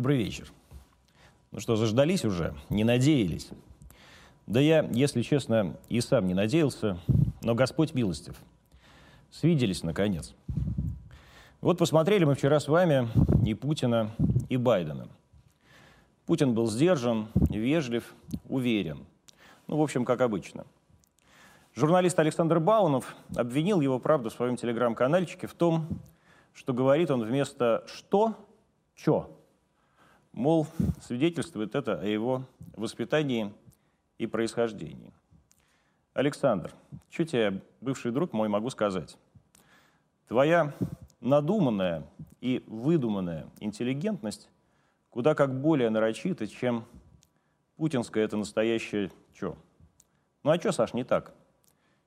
Добрый вечер. Ну что, заждались уже? Не надеялись? Да я, если честно, и сам не надеялся, но Господь милостив. Свиделись, наконец. Вот посмотрели мы вчера с вами и Путина, и Байдена. Путин был сдержан, вежлив, уверен. Ну, в общем, как обычно. Журналист Александр Баунов обвинил его, правда, в своем телеграм-канальчике в том, что говорит он вместо «что» — «чё». Мол, свидетельствует это о его воспитании и происхождении. Александр, что тебе, бывший друг мой, могу сказать? Твоя надуманная и выдуманная интеллигентность куда как более нарочита, чем путинская это настоящее чё. Ну а что, Саш, не так?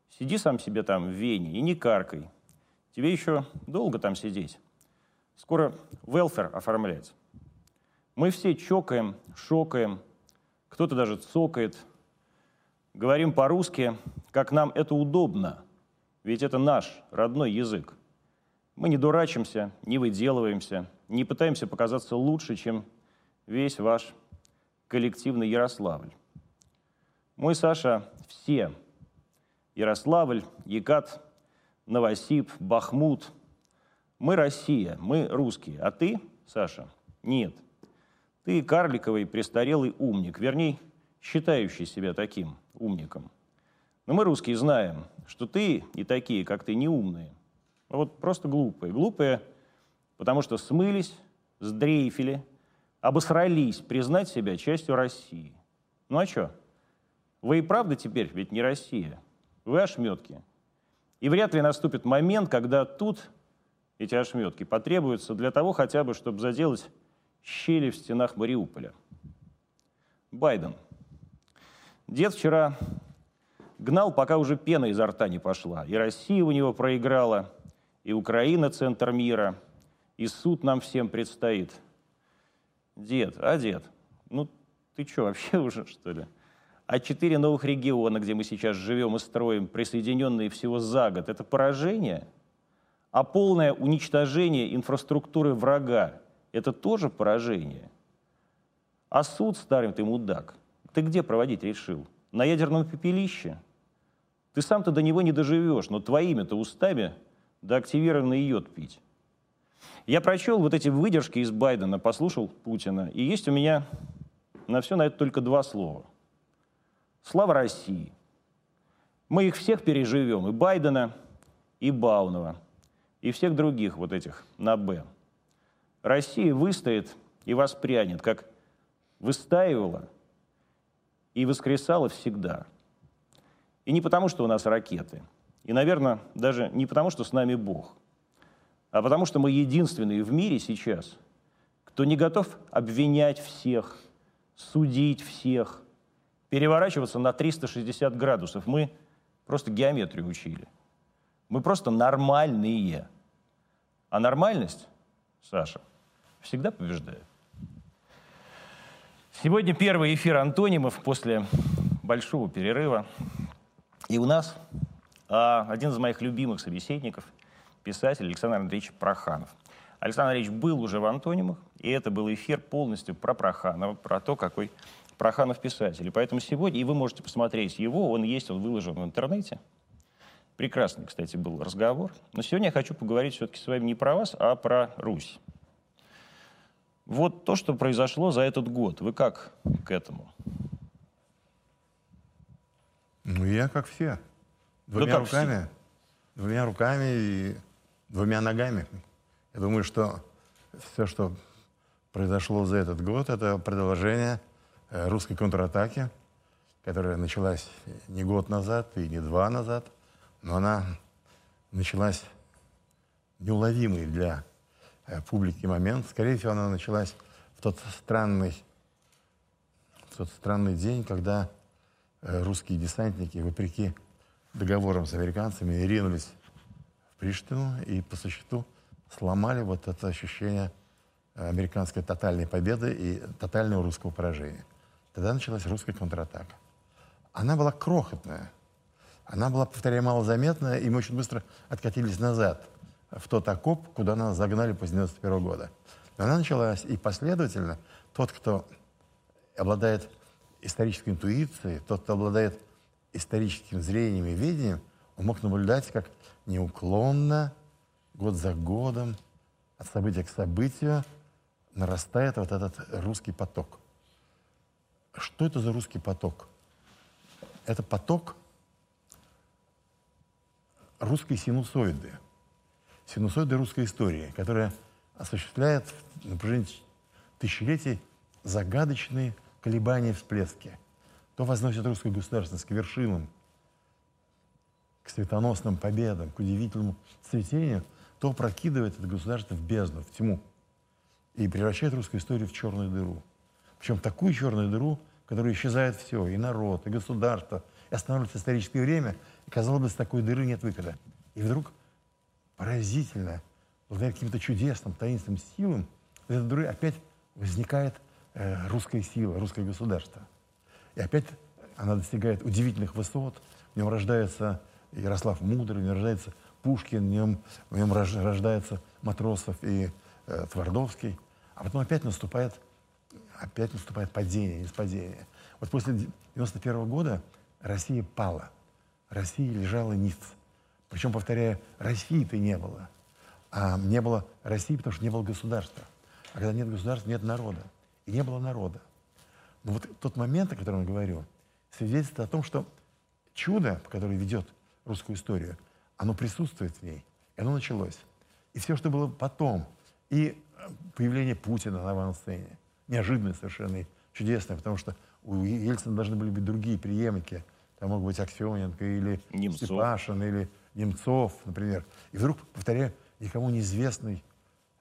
Сиди сам себе там в Вене и не каркай. Тебе еще долго там сидеть. Скоро велфер оформлять. Мы все чокаем, шокаем, кто-то даже цокает. Говорим по-русски, как нам это удобно, ведь это наш родной язык. Мы не дурачимся, не выделываемся, не пытаемся показаться лучше, чем весь ваш коллективный Ярославль. Мой Саша все. Ярославль, Екат, Новосиб, Бахмут. Мы Россия, мы русские. А ты, Саша, нет. Ты карликовый престарелый умник, вернее, считающий себя таким умником. Но мы, русские, знаем, что ты и такие, как ты, не умные, а вот просто глупые. Глупые, потому что смылись, сдрейфили, обосрались признать себя частью России. Ну а что? Вы и правда теперь ведь не Россия. Вы ошметки. И вряд ли наступит момент, когда тут эти ошметки потребуются для того хотя бы, чтобы заделать щели в стенах Мариуполя. Байден. Дед вчера гнал, пока уже пена изо рта не пошла. И Россия у него проиграла, и Украина – центр мира, и суд нам всем предстоит. Дед, а дед, ну ты что, вообще уже, что ли? А четыре новых региона, где мы сейчас живем и строим, присоединенные всего за год, это поражение? А полное уничтожение инфраструктуры врага это тоже поражение. А суд, старый ты мудак, ты где проводить решил? На ядерном пепелище? Ты сам-то до него не доживешь, но твоими-то устами до активированный йод пить. Я прочел вот эти выдержки из Байдена, послушал Путина, и есть у меня на все на это только два слова. Слава России. Мы их всех переживем, и Байдена, и Баунова, и всех других вот этих на «Б». Россия выстоит и воспрянет, как выстаивала и воскресала всегда. И не потому, что у нас ракеты, и, наверное, даже не потому, что с нами Бог, а потому что мы единственные в мире сейчас, кто не готов обвинять всех, судить всех, переворачиваться на 360 градусов. Мы просто геометрию учили. Мы просто нормальные. А нормальность, Саша – всегда побеждает. Сегодня первый эфир антонимов после большого перерыва. И у нас а, один из моих любимых собеседников, писатель Александр Андреевич Проханов. Александр Андреевич был уже в антонимах, и это был эфир полностью про Проханова, про то, какой Проханов писатель. И поэтому сегодня, и вы можете посмотреть его, он есть, он выложен в интернете. Прекрасный, кстати, был разговор. Но сегодня я хочу поговорить все-таки с вами не про вас, а про Русь. Вот то, что произошло за этот год. Вы как к этому? Ну, я как все. Двумя как руками. все. Двумя руками и двумя ногами. Я думаю, что все, что произошло за этот год, это продолжение э, русской контратаки, которая началась не год назад и не два назад, но она началась неуловимой для публики момент. Скорее всего, она началась в тот странный, в тот странный день, когда э, русские десантники, вопреки договорам с американцами, ринулись в Приштину и по существу сломали вот это ощущение американской тотальной победы и тотального русского поражения. Тогда началась русская контратака. Она была крохотная. Она была, повторяю, малозаметная, и мы очень быстро откатились назад – в тот окоп, куда нас загнали после 91 года. Но она началась, и последовательно тот, кто обладает исторической интуицией, тот, кто обладает историческим зрением и видением, он мог наблюдать, как неуклонно, год за годом, от события к событию нарастает вот этот русский поток. Что это за русский поток? Это поток русской синусоиды, синусоиды русской истории, которая осуществляет на протяжении тысячелетий загадочные колебания, всплески. То возносит русскую государственность к вершинам, к светоносным победам, к удивительному цветению, то прокидывает это государство в бездну, в тьму и превращает русскую историю в черную дыру. Причем такую черную дыру, в которой исчезает все, и народ, и государство, и останавливается историческое время, и, казалось бы, с такой дыры нет выхода. И вдруг поразительно, благодаря каким-то чудесным, таинственным силам, из этой дыры опять возникает э, русская сила, русское государство. И опять она достигает удивительных высот, в нем рождается Ярослав Мудрый, в нем рождается Пушкин, в нем, в нем рождается Матросов и э, Твардовский. А потом опять наступает, опять наступает падение, неспадение. Вот после 91 года Россия пала. Россия лежала ниц. Причем, повторяю, России-то не было. А не было России, потому что не было государства. А когда нет государства, нет народа. И не было народа. Но вот тот момент, о котором я говорю, свидетельствует о том, что чудо, которое ведет русскую историю, оно присутствует в ней. И оно началось. И все, что было потом, и э, появление Путина на авансцене, неожиданное совершенно и чудесное, потому что у Ельцина должны были быть другие преемники. Там мог быть Аксененко или Немцов. Степашин, или Немцов, например. И вдруг, повторяю, никому неизвестный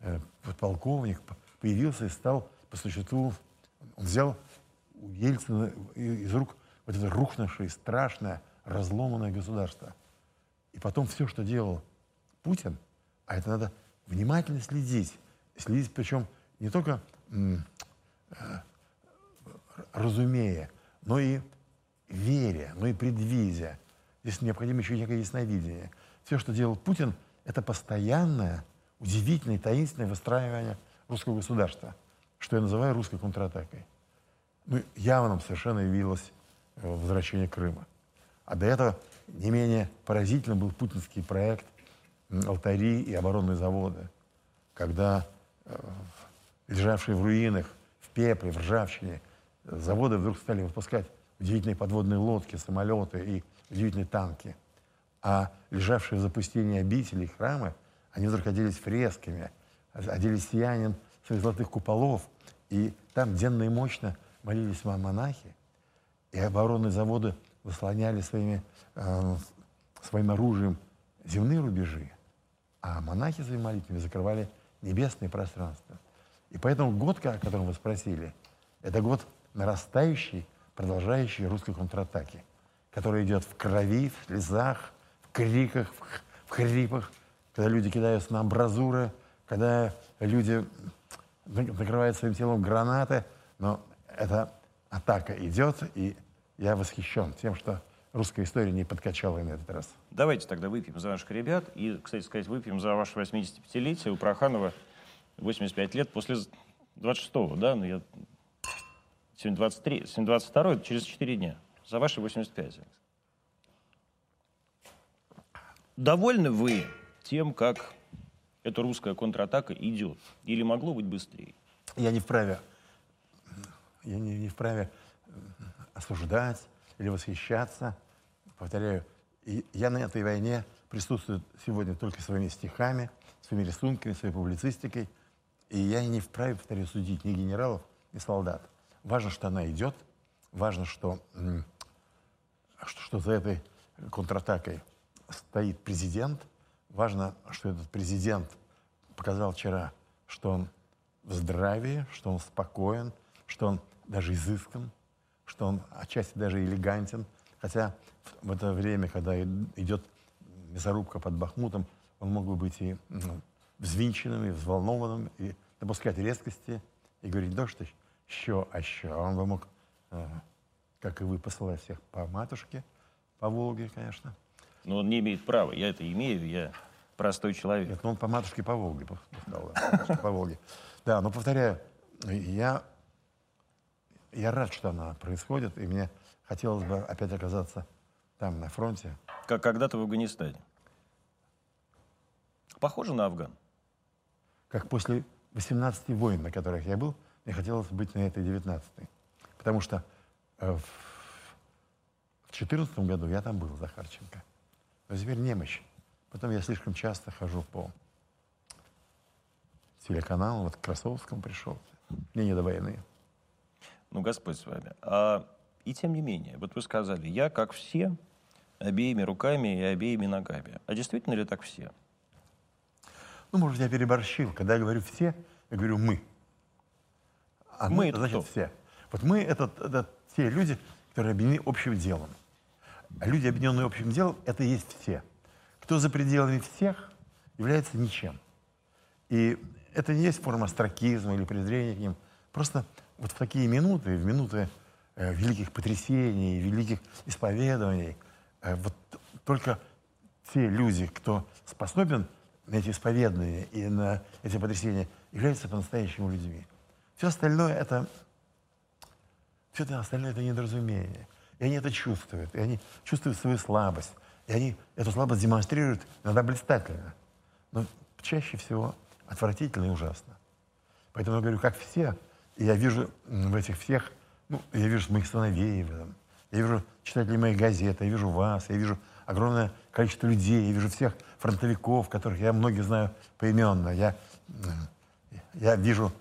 э, подполковник появился и стал по существу, он взял у Ельцина из рук вот это рухнувшее, страшное, разломанное государство. И потом все, что делал Путин, а это надо внимательно следить, следить причем не только э, разумея, но и веря, но и предвидя. Здесь необходимо еще некое ясновидение. Все, что делал Путин, это постоянное, удивительное, таинственное выстраивание русского государства, что я называю русской контратакой. Ну, явным совершенно явилось э, возвращение Крыма. А до этого не менее поразительным был путинский проект алтари и оборонные заводы, когда э, лежавшие в руинах, в пепле, в ржавчине, заводы вдруг стали выпускать удивительные подводные лодки, самолеты и удивительные танки. А лежавшие в запустении обители, храмы, они вдруг оделись фресками, оделись сиянием своих золотых куполов, и там денно и мощно молились монахи, и оборонные заводы заслоняли своими, э, своим оружием земные рубежи, а монахи своими молитвами закрывали небесное пространство. И поэтому год, о котором вы спросили, это год нарастающей, продолжающей русской контратаки, которая идет в крови, в слезах, в криках, в, хрипах, когда люди кидаются на амбразуры, когда люди накрывают своим телом гранаты, но эта атака идет, и я восхищен тем, что русская история не подкачала и на этот раз. Давайте тогда выпьем за наших ребят. И, кстати сказать, выпьем за ваше 85-летие. У Проханова 85 лет после 26-го, да? Ну, я... Сегодня 23, сегодня 22 через 4 дня. За ваши 85. Довольны вы тем, как эта русская контратака идет? Или могло быть быстрее? Я не вправе, я не, не вправе осуждать или восхищаться. Повторяю, я на этой войне присутствую сегодня только своими стихами, своими рисунками, своей публицистикой. И я не вправе, повторяю, судить ни генералов, ни солдат. Важно, что она идет, важно, что, что, что за этой контратакой стоит президент. Важно, что этот президент показал вчера, что он в здравии, что он спокоен, что он даже изыскан, что он отчасти даже элегантен. Хотя в это время, когда идет мясорубка под Бахмутом, он мог бы быть и ну, взвинченным, и взволнованным, и допускать резкости, и говорить, да что, еще, а еще. А он бы мог, э, как и вы, посылать всех по матушке, по Волге, конечно. Но он не имеет права. Я это имею, я простой человек. Нет, ну он по матушке по Волге да, по Волге. Да, но повторяю, я, я рад, что она происходит, и мне хотелось бы опять оказаться там, на фронте. Как когда-то в Афганистане. Похоже на Афган. Как после 18 войн, на которых я был, мне хотелось быть на этой 19-й. Потому что в 2014 году я там был, Захарченко. Но теперь немощь. Потом я слишком часто хожу по телеканалу, вот к Красовскому пришел. Мне не до войны. Ну, Господь с вами. А, и тем не менее, вот вы сказали, я, как все, обеими руками и обеими ногами. А действительно ли так все? Ну, может, я переборщил. Когда я говорю «все», я говорю «мы». А мы это значит, кто? все. Вот мы это, это те люди, которые объединены общим делом. Люди, объединенные общим делом, это есть все. Кто за пределами всех, является ничем. И это не есть форма астракизма или презрения к ним. Просто вот в такие минуты, в минуты э, великих потрясений, великих исповедований, э, вот только те люди, кто способен на эти исповедания и на эти потрясения, являются по-настоящему людьми. Все остальное это, все это остальное это недоразумение. И они это чувствуют, и они чувствуют свою слабость, и они эту слабость демонстрируют иногда блистательно, но чаще всего отвратительно и ужасно. Поэтому я говорю, как все, и я вижу в этих всех, ну, я вижу моих сыновей я вижу читателей моих газет, я вижу вас, я вижу огромное количество людей, я вижу всех фронтовиков, которых я многих знаю поименно. Я, м, я вижу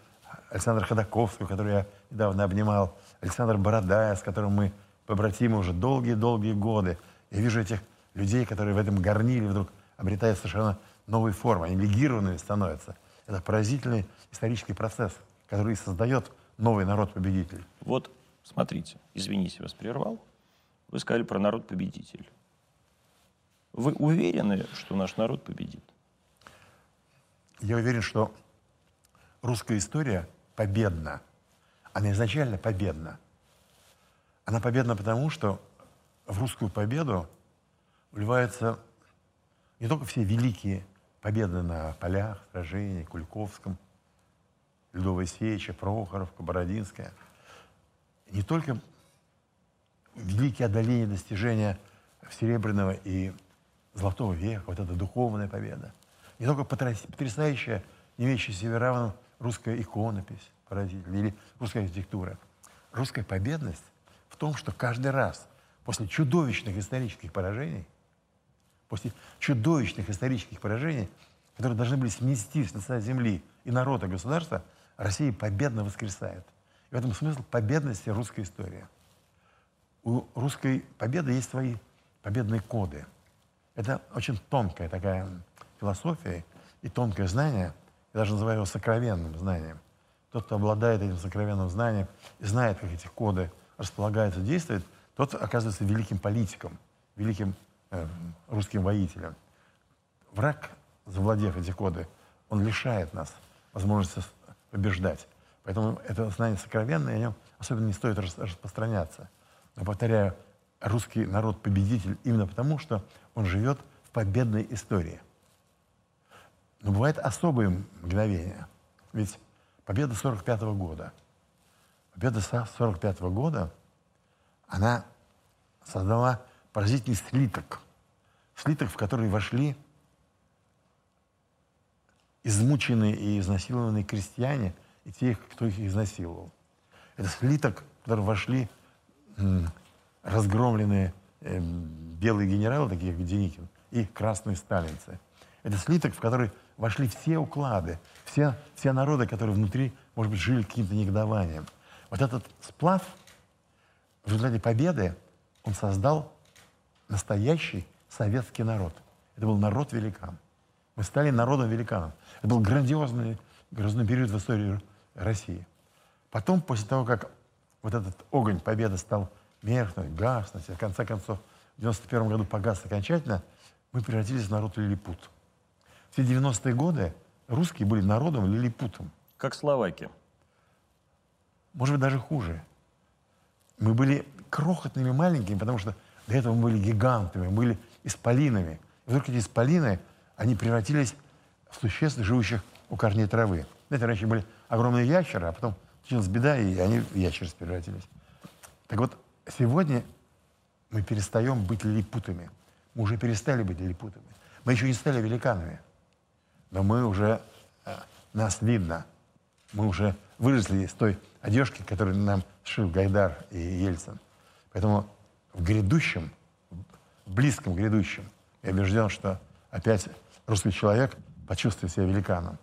Александра Ходаковского, которого я недавно обнимал, Александр Бородая, с которым мы побратимы уже долгие-долгие годы. Я вижу этих людей, которые в этом горниле вдруг обретают совершенно новые формы, они легированными становятся. Это поразительный исторический процесс, который создает новый народ-победитель. Вот, смотрите, извините, вас прервал. Вы сказали про народ-победитель. Вы уверены, что наш народ победит? Я уверен, что русская история победна. Она изначально победна. Она победна потому, что в русскую победу вливаются не только все великие победы на полях, сражении, Кульковском, Ледовой Сече, Прохоровка, Бородинская. Не только великие одоления, достижения Серебряного и Золотого века, вот эта духовная победа. Не только потряс- потрясающая, не имеющая себе равным русская иконопись поразительная или русская архитектура. Русская победность в том, что каждый раз после чудовищных исторических поражений, после чудовищных исторических поражений, которые должны были смести с лица земли и народа, государства, Россия победно воскресает. И в этом смысл победности русской истории. У русской победы есть свои победные коды. Это очень тонкая такая философия и тонкое знание. Я даже называю его сокровенным знанием. Тот, кто обладает этим сокровенным знанием и знает, как эти коды располагаются, действуют, тот оказывается великим политиком, великим э, русским воителем. Враг, завладев эти коды, он лишает нас возможности побеждать. Поэтому это знание сокровенное, о нем особенно не стоит рас- распространяться. Но, повторяю, русский народ победитель именно потому, что он живет в победной истории. Но бывают особые мгновения. Ведь победа 45 года. Победа 45 года, она создала поразительный слиток. Слиток, в который вошли измученные и изнасилованные крестьяне и те, кто их изнасиловал. Это слиток, в который вошли разгромленные э, белые генералы, такие как Деникин, и красные сталинцы. Это слиток, в который вошли все уклады, все, все народы, которые внутри, может быть, жили каким-то негодованием. Вот этот сплав в результате победы он создал настоящий советский народ. Это был народ-великан. Мы стали народом-великаном. Это был грандиозный, грозный период в истории России. Потом, после того, как вот этот огонь победы стал меркнуть, гаснуть, и в конце концов в 91 году погас окончательно, мы превратились в народ лилипут. Все 90-е годы русские были народом лилипутом. Как Словакия. Может быть, даже хуже. Мы были крохотными, маленькими, потому что до этого мы были гигантами, мы были исполинами. И вдруг эти исполины, они превратились в существ, живущих у корней травы. Знаете, раньше были огромные ящеры, а потом случилась беда, и они в ящеров превратились. Так вот, сегодня мы перестаем быть лилипутами. Мы уже перестали быть лилипутами. Мы еще не стали великанами. Но мы уже, э, нас видно. Мы уже выросли из той одежки, которую нам сшил Гайдар и Ельцин. Поэтому в грядущем, в близком грядущем, я убежден, что опять русский человек почувствует себя великаном.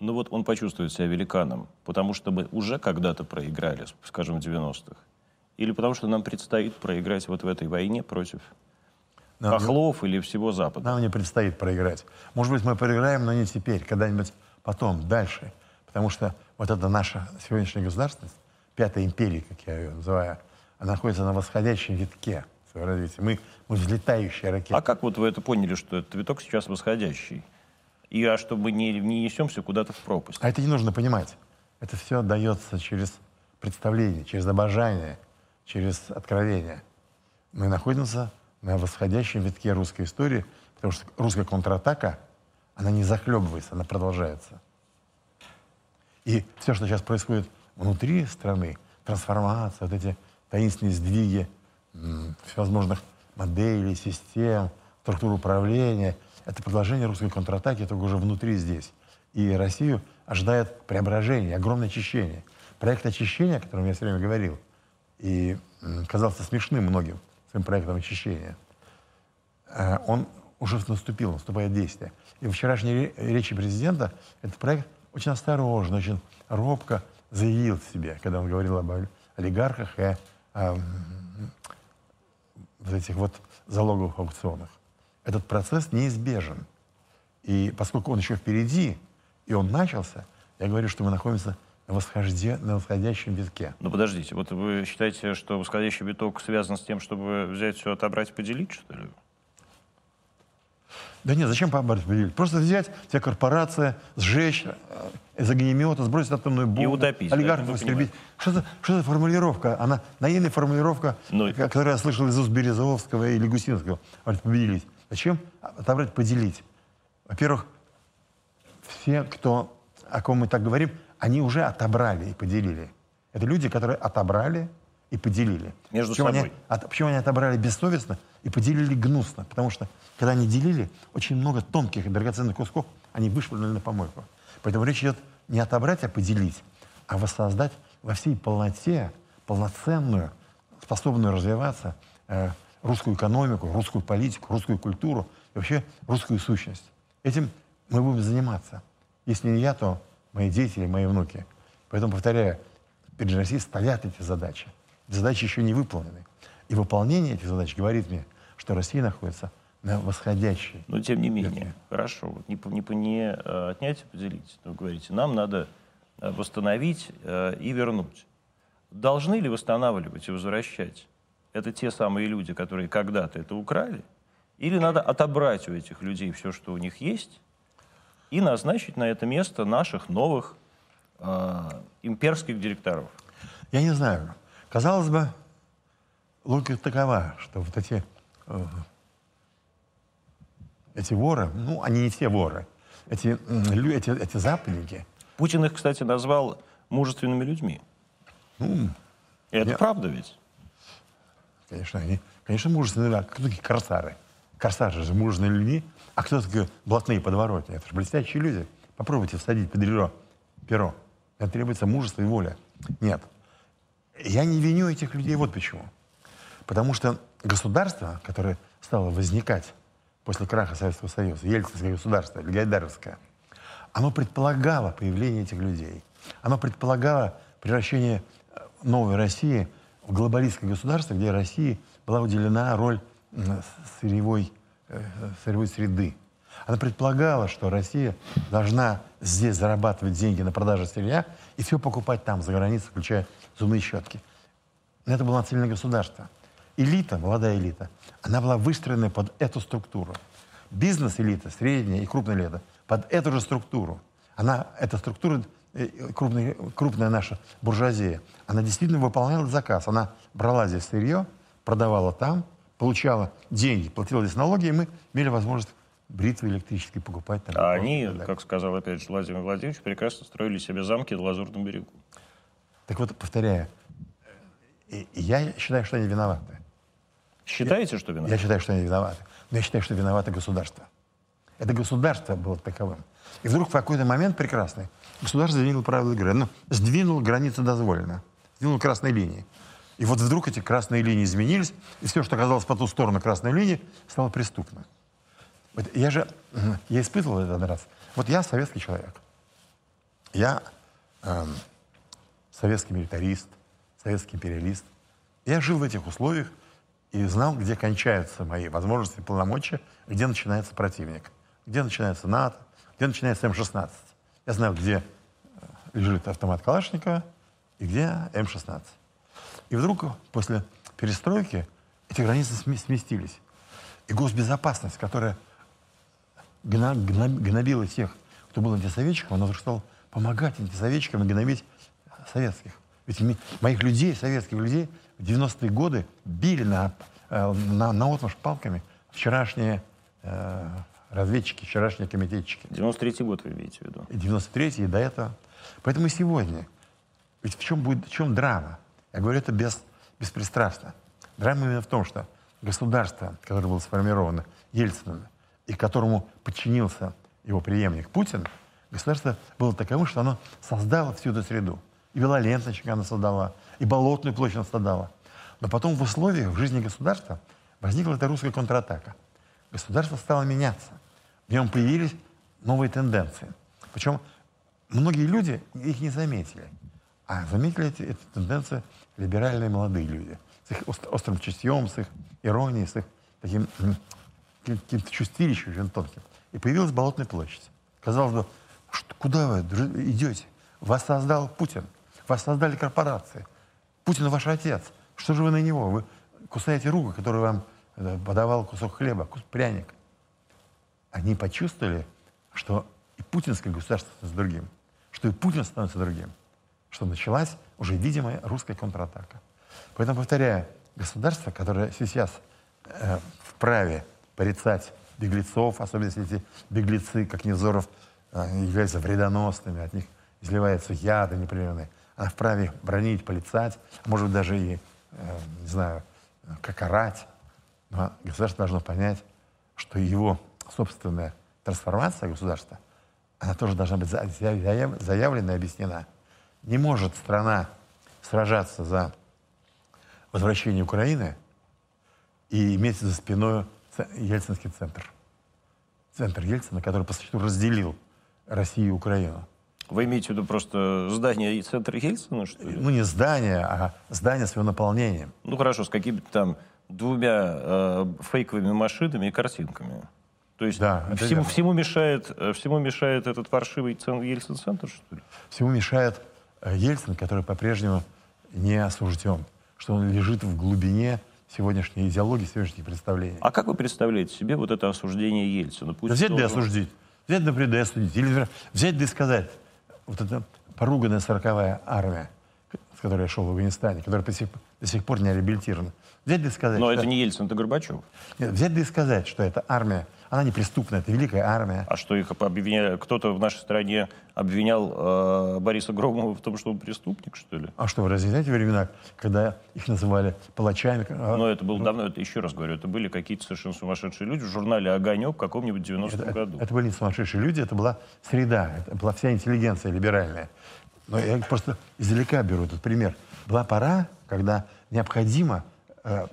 Ну вот он почувствует себя великаном, потому что мы уже когда-то проиграли, скажем, в 90-х. Или потому что нам предстоит проиграть вот в этой войне против хохлов или всего Запада? Нам не предстоит проиграть. Может быть, мы проиграем, но не теперь, когда-нибудь потом, дальше. Потому что вот это наша сегодняшняя государственность, пятая империя, как я ее называю, она находится на восходящем витке своего развития. Мы, мы взлетающая ракета. А как вот вы это поняли, что этот виток сейчас восходящий? И а чтобы не, не несемся куда-то в пропасть? А это не нужно понимать. Это все дается через представление, через обожание, через откровение. Мы находимся на восходящем витке русской истории, потому что русская контратака, она не захлебывается, она продолжается. И все, что сейчас происходит внутри страны, трансформация, вот эти таинственные сдвиги всевозможных моделей, систем, структур управления, это продолжение русской контратаки, только уже внутри здесь. И Россию ожидает преображение, огромное очищение. Проект очищения, о котором я все время говорил, и казался смешным многим своим проектом очищения, э, он уже наступил, наступает действие. И вчерашней речи президента этот проект очень осторожно, очень робко заявил себе, когда он говорил об олигархах и о, вот этих вот залоговых аукционах. Этот процесс неизбежен. И поскольку он еще впереди, и он начался, я говорю, что мы находимся на, восхожде, на восходящем витке. Ну подождите, вот вы считаете, что восходящий виток связан с тем, чтобы взять все, отобрать и поделить, что ли? Да нет, зачем побороть поделить? Просто взять вся корпорация, сжечь э, из огнемета, сбросить атомную бомбу. И утопить. Олигархов истребить. Что за, что за формулировка? Она наивная формулировка, Но... Ну которую я слышал из уст Березовского или Гусинского. Говорит, победить. Зачем отобрать, поделить? Во-первых, все, кто, о ком мы так говорим, они уже отобрали и поделили. Это люди, которые отобрали и поделили. Между почему собой. Они, от, почему они отобрали бессовестно и поделили гнусно? Потому что, когда они делили, очень много тонких и драгоценных кусков они вышвырнули на помойку. Поэтому речь идет не отобрать, а поделить, а воссоздать во всей полноте полноценную, способную развиваться э, русскую экономику, русскую политику, русскую культуру и вообще русскую сущность. Этим мы будем заниматься. Если не я, то мои дети и мои внуки. Поэтому, повторяю, перед Россией стоят эти задачи. Задачи еще не выполнены. И выполнение этих задач говорит мне, что Россия находится на восходящей. Но тем не менее, хорошо, вот не, не, не э, отнять, а поделить. Вы говорите, нам надо э, восстановить э, и вернуть. Должны ли восстанавливать и возвращать? Это те самые люди, которые когда-то это украли? Или надо отобрать у этих людей все, что у них есть, и назначить на это место наших новых э, имперских директоров? Я не знаю. Казалось бы, логика такова, что вот эти, э, эти воры, ну, они не все воры, эти, эти, эти западники. Путин их, кстати, назвал мужественными людьми. Ну, это я... правда ведь? Конечно, они, конечно, мужественные, кто такие корсары? Корсары же мужественные люди, а кто такие блатные подворотни? Это же блестящие люди. Попробуйте всадить под перо. перо. Это требуется мужество и воля. Нет. Я не виню этих людей вот почему. Потому что государство, которое стало возникать после краха Советского Союза, Ельцинское государство, Гайдаровское, оно предполагало появление этих людей. Оно предполагало превращение э, новой России в глобалистское государство, где России была уделена роль сырьевой, э, сырьевой среды. Она предполагала, что Россия должна здесь зарабатывать деньги на продаже сырья и все покупать там, за границей, включая зубные щетки. Это было нацелено государство. Элита, молодая элита, она была выстроена под эту структуру. Бизнес-элита, средняя и крупная элита, под эту же структуру. Она, эта структура, э, крупная, крупная наша буржуазия, она действительно выполняла заказ. Она брала здесь сырье, продавала там, получала деньги, платила здесь налоги, и мы имели возможность бритвы электрические покупать. Там, а они, как сказал опять же Владимир Владимирович, прекрасно строили себе замки на Лазурном берегу. Так вот, повторяю, я считаю, что они виноваты. Считаете, что виноваты? Я считаю, что они виноваты. Но я считаю, что виновато государство. Это государство было таковым. И вдруг в какой-то момент прекрасный государство сдвинуло правила игры. Ну, сдвинул границы дозволено. Сдвинул красные линии. И вот вдруг эти красные линии изменились, и все, что оказалось по ту сторону красной линии, стало преступно. Вот я же, я испытывал этот раз. Вот я советский человек. Я эм, советский милитарист, советский империалист. Я жил в этих условиях и знал, где кончаются мои возможности и полномочия, где начинается противник, где начинается НАТО, где начинается М-16. Я знаю, где э, лежит автомат Калашникова и где М-16. И вдруг после перестройки эти границы сместились. И госбезопасность, которая гнобила тех, кто был антисоветчиком, она вдруг стала помогать антисоветчикам гнобить советских. Ведь моих людей, советских людей, в 90-е годы били на, э, на, на отмашь палками вчерашние э, разведчики, вчерашние комитетчики. 93-й год вы имеете в виду? И 93-й, и до этого. Поэтому сегодня, ведь в чем будет, в чем драма? Я говорю это без, беспристрастно. Драма именно в том, что государство, которое было сформировано Ельцином, и которому подчинился его преемник Путин, государство было таковым, что оно создало всю эту среду. И Белоленточек она создала, и Болотную площадь она создала. Но потом в условиях в жизни государства возникла эта русская контратака. Государство стало меняться. В нем появились новые тенденции. Причем многие люди их не заметили. А заметили эти, эти тенденции либеральные молодые люди. С их острым чутьем, с их иронией, с их таким каким-то чувствилищем очень тонким. И появилась Болотная площадь. Казалось бы, что, куда вы идете? Вас создал Путин. Вас создали корпорации. Путин ваш отец. Что же вы на него? Вы кусаете руку, которую вам э, подавал кусок хлеба, кусок пряник. Они почувствовали, что и путинское государство становится другим, что и Путин становится другим, что началась уже видимая русская контратака. Поэтому, повторяю, государство, которое сейчас э, вправе порицать беглецов, особенно если эти беглецы, как Невзоров, э, являются вредоносными, от них изливаются яды непрерывные. Она вправе бронить, полицать, может быть, даже и, э, не знаю, как орать. Но государство должно понять, что его собственная трансформация государства, она тоже должна быть заявлена и объяснена. Не может страна сражаться за возвращение Украины и иметь за спиной Ельцинский центр. Центр Ельцина, который по сути разделил Россию и Украину. Вы имеете в виду просто здание и центр Ельцина, что ли? Ну, не здание, а здание с его наполнением. Ну, хорошо, с какими-то там двумя э, фейковыми машинами и картинками. То есть да, всему, всему, мешает, э, всему мешает этот паршивый Ельцин-центр, что ли? Всему мешает Ельцин, который по-прежнему не осужден, что он лежит в глубине сегодняшней идеологии, сегодняшних представлений. А как вы представляете себе вот это осуждение Ельцина? Пусть да взять должен... да осуждить. Взять, например, да осудить. Или взять да сказать, вот эта поруганная сороковая армия, с которой я шел в Афганистане, которая до сих, до сих пор не реабилитирована. Взять да сказать... Но что... это не Ельцин, это Горбачев. Нет, взять да и сказать, что эта армия она не преступная, это великая армия. А что их обвиняли? Кто-то в нашей стране обвинял э, Бориса Громова в том, что он преступник, что ли? А что, вы разве знаете времена, когда их называли палачами? А, Но это было ну, давно, это еще раз говорю, это были какие-то совершенно сумасшедшие люди в журнале «Огонек» в каком-нибудь 90-м году. Это, это были не сумасшедшие люди, это была среда, это была вся интеллигенция либеральная. Но я просто издалека беру этот пример. Была пора, когда необходимо, э,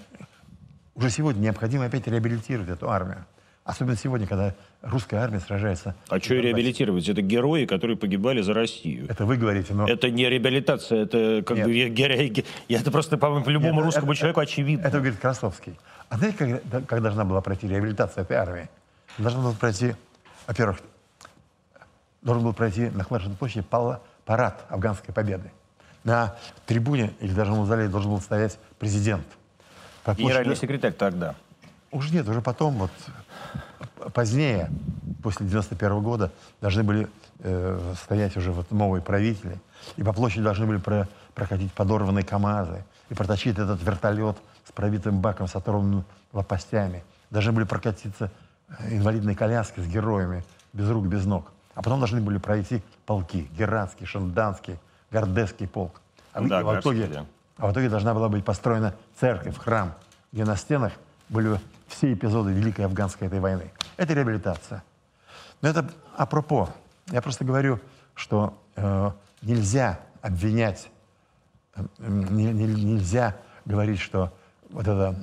уже сегодня необходимо опять реабилитировать эту армию. Особенно сегодня, когда русская армия сражается. А что реабилитировать? Это герои, которые погибали за Россию. Это вы говорите, но... Это не реабилитация, это как Нет. бы... Герои, это просто, по-моему, по любому Нет, русскому это, человеку очевидно. Это говорит Красовский. А знаете, как, как должна была пройти реабилитация этой армии? Должна была пройти, во-первых, должен был пройти на Хлажной площади парад афганской победы. На трибуне или даже в мавзолее должен был стоять президент. Генеральный секретарь тогда. Уже нет, уже потом, вот позднее, после 91 -го года, должны были э, стоять уже вот новые правители. И по площади должны были про, прокатить подорванные КАМАЗы и протащить этот вертолет с пробитым баком, с оторванными лопастями. Должны были прокатиться инвалидной коляски с героями, без рук, без ног. А потом должны были пройти полки. Гератский, Шанданский, Гордесский полк. А, Да, в, а в итоге, да. а в итоге должна была быть построена церковь, храм, где на стенах были все эпизоды Великой Афганской этой войны. Это реабилитация. Но это апропо. Я просто говорю, что э, нельзя обвинять, э, не- не- нельзя говорить, что вот эта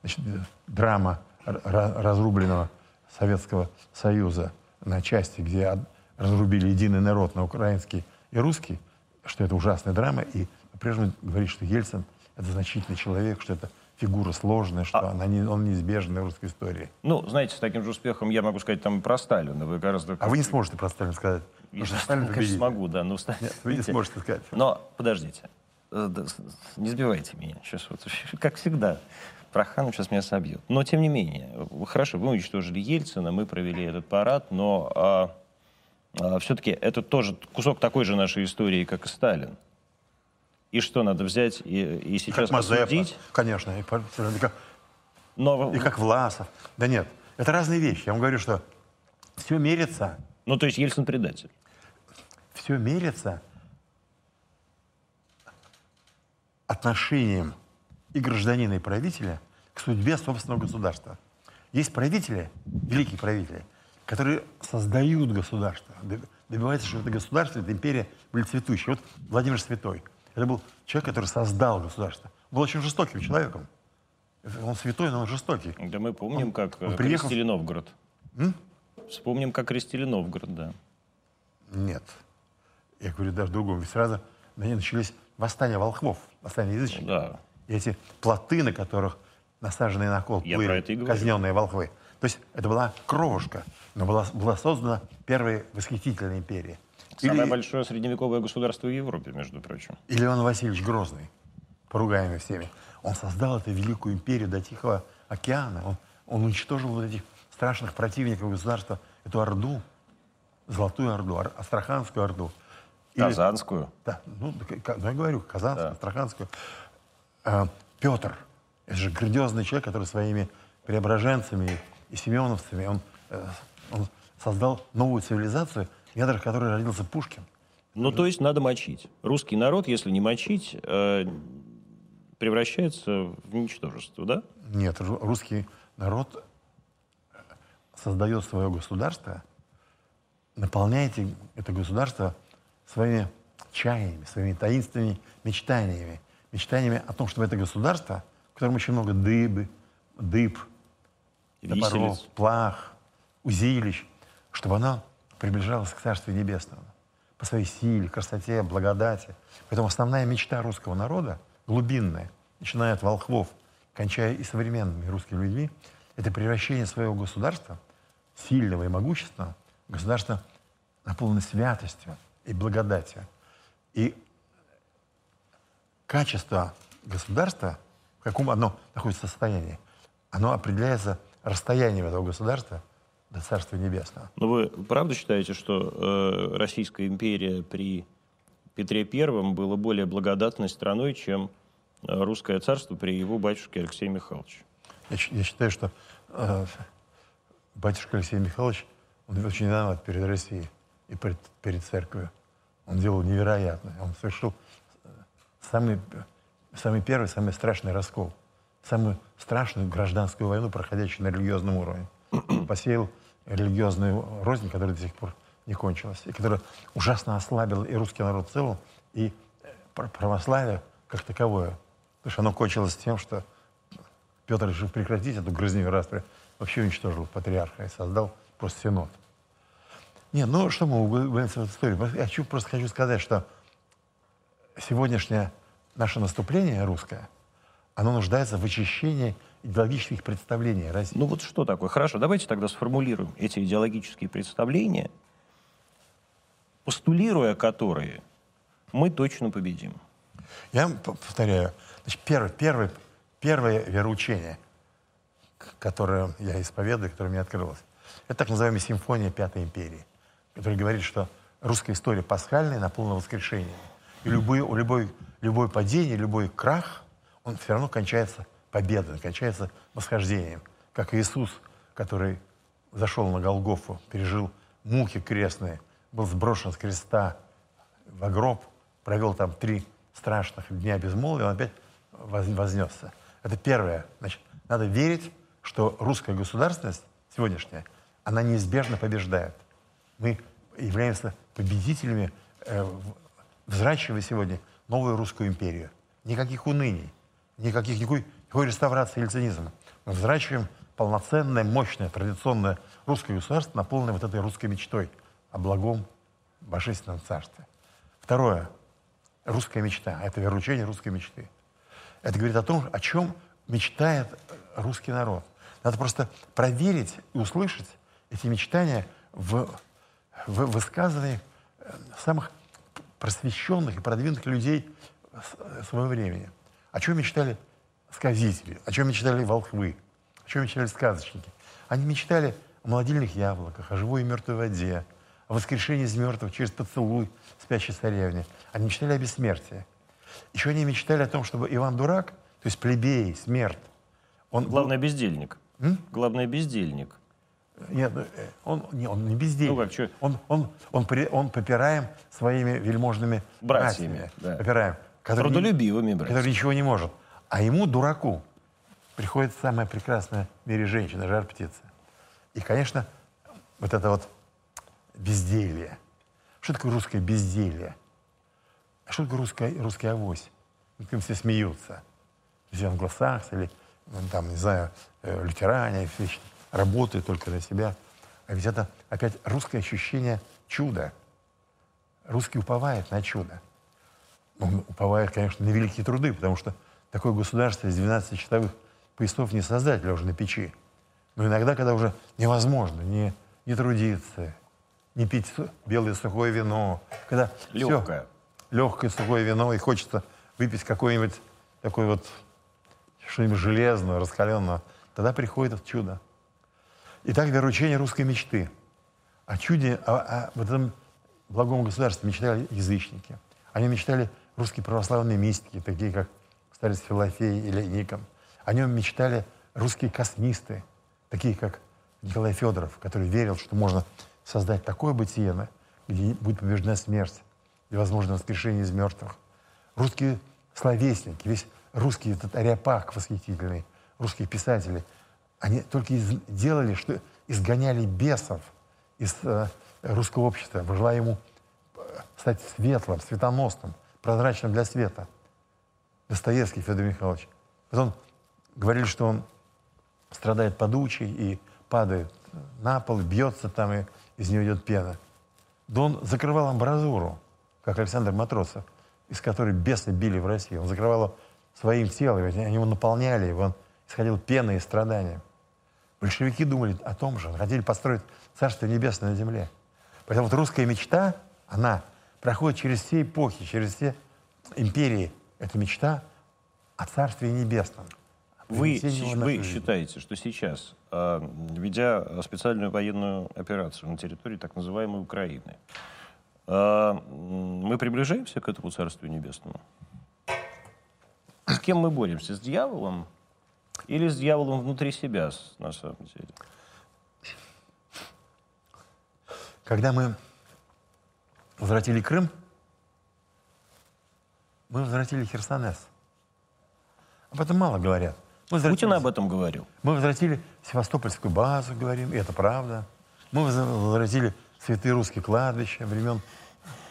значит, драма разрубленного Советского Союза на части, где разрубили единый народ на украинский и русский, что это ужасная драма, и по-прежнему говорить, что Ельцин — это значительный человек, что это фигура сложная, что она не, он неизбежный в русской истории. Ну, знаете, с таким же успехом я могу сказать там и про Сталина. Вы гораздо... А вы не сможете про Сталина сказать. Я, что Сталин конечно, победитель. смогу, да. Ну, Нет, вы не сможете сказать. Но подождите, Э, не сбивайте меня. Сейчас вот, как всегда, Проханов сейчас меня собьет. Но тем не менее, вы- хорошо, вы уничтожили Ельцина, мы провели этот парад, но все-таки это тоже кусок такой же нашей истории, как и Сталин. И что надо взять и, и сейчас Как Мазепа, посудить? конечно, и, Но, и как Власов. Да нет, это разные вещи. Я вам говорю, что все мерится, ну, то есть Ельцин предатель. все мерится отношением и гражданина, и правителя к судьбе собственного государства. Есть правители, великие правители, которые создают государство, добиваются, чтобы это государство, эта империя были цветущие. Вот Владимир Святой. Это был человек, который создал государство. Был очень жестоким человеком. Он святой, но он жестокий. Да мы помним, как он э, приехал- крестили Новгород. Вспомним, как крестили Новгород, да. Нет. Я говорю даже другому. Ведь сразу на ней начались восстания волхвов, восстания язычников. Да. И эти плоты, на которых насаженные на кол Я плыли казненные волхвы. То есть это была кровушка, но была, была создана первая восхитительная империя. Самое Или, большое средневековое государство в Европе, между прочим. или Иван Васильевич Грозный, поругаемый всеми. Он создал эту великую империю до Тихого океана. Он, он уничтожил вот этих страшных противников государства, эту Орду, Золотую Орду, Астраханскую Орду. Или- Казанскую. Да, ну, ка- ну, я говорю, Казанскую, Да. Астраханскую. А, Петр, это же грандиозный человек, который своими преображенцами и семеновцами, он, э, он создал новую цивилизацию, недрах которой родился Пушкин. Ну, то есть надо мочить. Русский народ, если не мочить, э, превращается в ничтожество, да? Нет, ру- русский народ создает свое государство, наполняете это государство своими чаяниями, своими таинственными мечтаниями. Мечтаниями о том, чтобы это государство, в котором очень много дыбы, дыб, топоров, плах, узилищ, чтобы оно приближалось к Царству Небесному по своей силе, красоте, благодати. Поэтому основная мечта русского народа, глубинная, начиная от волхвов, кончая и современными русскими людьми, это превращение своего государства, сильного и могущественного, в государство, наполненное святостью и благодатью. И качество государства, в каком оно находится состоянии, оно определяется расстоянием этого государства до Царства Небесного. Но вы правда считаете, что э, Российская империя при Петре Первом была более благодатной страной, чем э, русское царство при его батюшке Алексее Михайловиче? Я, я считаю, что э, батюшка Алексей Михайлович, он очень виноват перед Россией и перед, перед церковью. Он делал невероятное. Он совершил э, самый, самый первый, самый страшный раскол. Самую страшную гражданскую войну, проходящую на религиозном уровне. Он посеял религиозную рознь, которая до сих пор не кончилась, и которая ужасно ослабила и русский народ в целом, и э, пр- православие как таковое. Потому что оно кончилось тем, что Петр, решив прекратить эту грызню распри, вообще уничтожил патриарха и создал просто синод. Не, ну что мы углубляемся в эту историю? Я хочу, просто хочу сказать, что сегодняшнее наше наступление русское, оно нуждается в очищении идеологических представлений России. Ну вот что такое? Хорошо, давайте тогда сформулируем эти идеологические представления, постулируя которые мы точно победим. Я повторяю, значит, первое, первое, первое вероучение, которое я исповедую, которое мне открылось, это так называемая симфония Пятой империи, которая говорит, что русская история пасхальная, наполнена воскрешением. И любой, любой, любой падение, любой крах, он все равно кончается победой, кончается восхождением. Как Иисус, который зашел на Голгофу, пережил муки крестные, был сброшен с креста в гроб, провел там три страшных дня безмолвия, он опять вознесся. Это первое. Значит, надо верить, что русская государственность сегодняшняя, она неизбежно побеждает. Мы являемся победителями, э, взращивая сегодня новую русскую империю. Никаких уныний, никаких, никакой, никакой реставрации или цинизма. Мы взращиваем полноценное, мощное, традиционное русское государство, наполненное вот этой русской мечтой о благом божественном царстве. Второе. Русская мечта. Это вероучение русской мечты. Это говорит о том, о чем мечтает русский народ. Надо просто проверить и услышать эти мечтания в, в высказывании э, самых просвещенных и продвинутых людей своего времени. О чем мечтали сказители, о чем мечтали волхвы, о чем мечтали сказочники. Они мечтали о молодильных яблоках, о живой и мертвой воде, о воскрешении из мертвых через поцелуй спящей царевне. Они мечтали о бессмертии. Еще они мечтали о том, чтобы Иван Дурак, то есть плебей, смерть, он... Главное, бездельник. М? Главное, бездельник. Нет, э, он не, он не бездельник. Ну как, что? Он, он, он, при, он попираем своими вельможными братьями. Да. Попираем. Трудолюбивыми братьями. Который ничего не может. А ему, дураку, приходит самая прекрасная в мире женщина, жар птица. И, конечно, вот это вот безделье. Что такое русское безделье? А что такое русская, русский авось? Над кем все смеются. Все англосаксы или ну, там, не знаю, э, лютеране, работают только на себя. А ведь это опять русское ощущение чуда. Русский уповает на чудо. Он уповает, конечно, на великие труды, потому что такое государство из 12 часовых поясов не создать лежа на печи. Но иногда, когда уже невозможно не, не трудиться, не пить белое сухое вино, когда легкое. Все, легкое сухое вино, и хочется выпить какое-нибудь такое вот что-нибудь железное, раскаленное, тогда приходит это чудо. Итак, вероучение русской мечты. О чуде, о, о вот этом благом государстве мечтали язычники. Они мечтали русские православные мистики, такие как старец Филофей или Никон. О нем мечтали русские космисты, такие как Николай Федоров, который верил, что можно создать такое бытие, где будет побеждена смерть и возможно воскрешение из мертвых. Русские словесники, весь русский этот ариапак восхитительный, русские писатели, они только из, делали, что изгоняли бесов из э, русского общества, желая ему э, стать светлым, светоносным, прозрачным для света. Достоевский Федор Михайлович. Потом говорили, что он страдает подучей и падает на пол, бьется там, и из него идет пена. Да он закрывал амбразуру, как Александр Матросов, из которой бесы били в России. Он закрывал своим телом, они его наполняли, его исходил пена и страдания. Большевики думали о том же, хотели построить Царство Небесное на земле. Поэтому вот русская мечта, она проходит через все эпохи, через все империи. Это мечта о Царстве Небесном. Вы, вы считаете, что сейчас, э, ведя специальную военную операцию на территории так называемой Украины, э, мы приближаемся к этому Царству Небесному? С кем мы боремся? С дьяволом? Или с дьяволом внутри себя, на самом деле? Когда мы возвратили Крым, мы возвратили Херсонес. Об этом мало говорят. Путин об этом говорил. Мы возвратили Севастопольскую базу, говорим, и это правда. Мы возвратили святые русские кладбища времен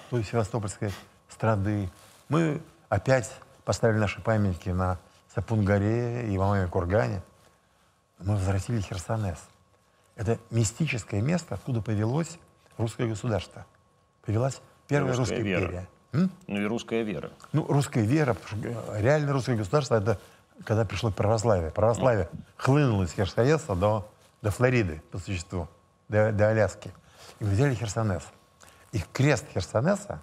той Севастопольской страды. Мы опять поставили наши памятники на Сапун-горе и Мамаме Кургане. Мы возвратили Херсонес. Это мистическое место, откуда повелось русское государство. Повелась первая русская, русская вера. империя. М? Ну и русская вера. Ну, русская вера, реально русское государство, это когда пришло православие. Православие ну. хлынуло из Херсонеса до, до Флориды, по существу, до, до Аляски. И мы взяли Херсонес. И крест Херсонеса,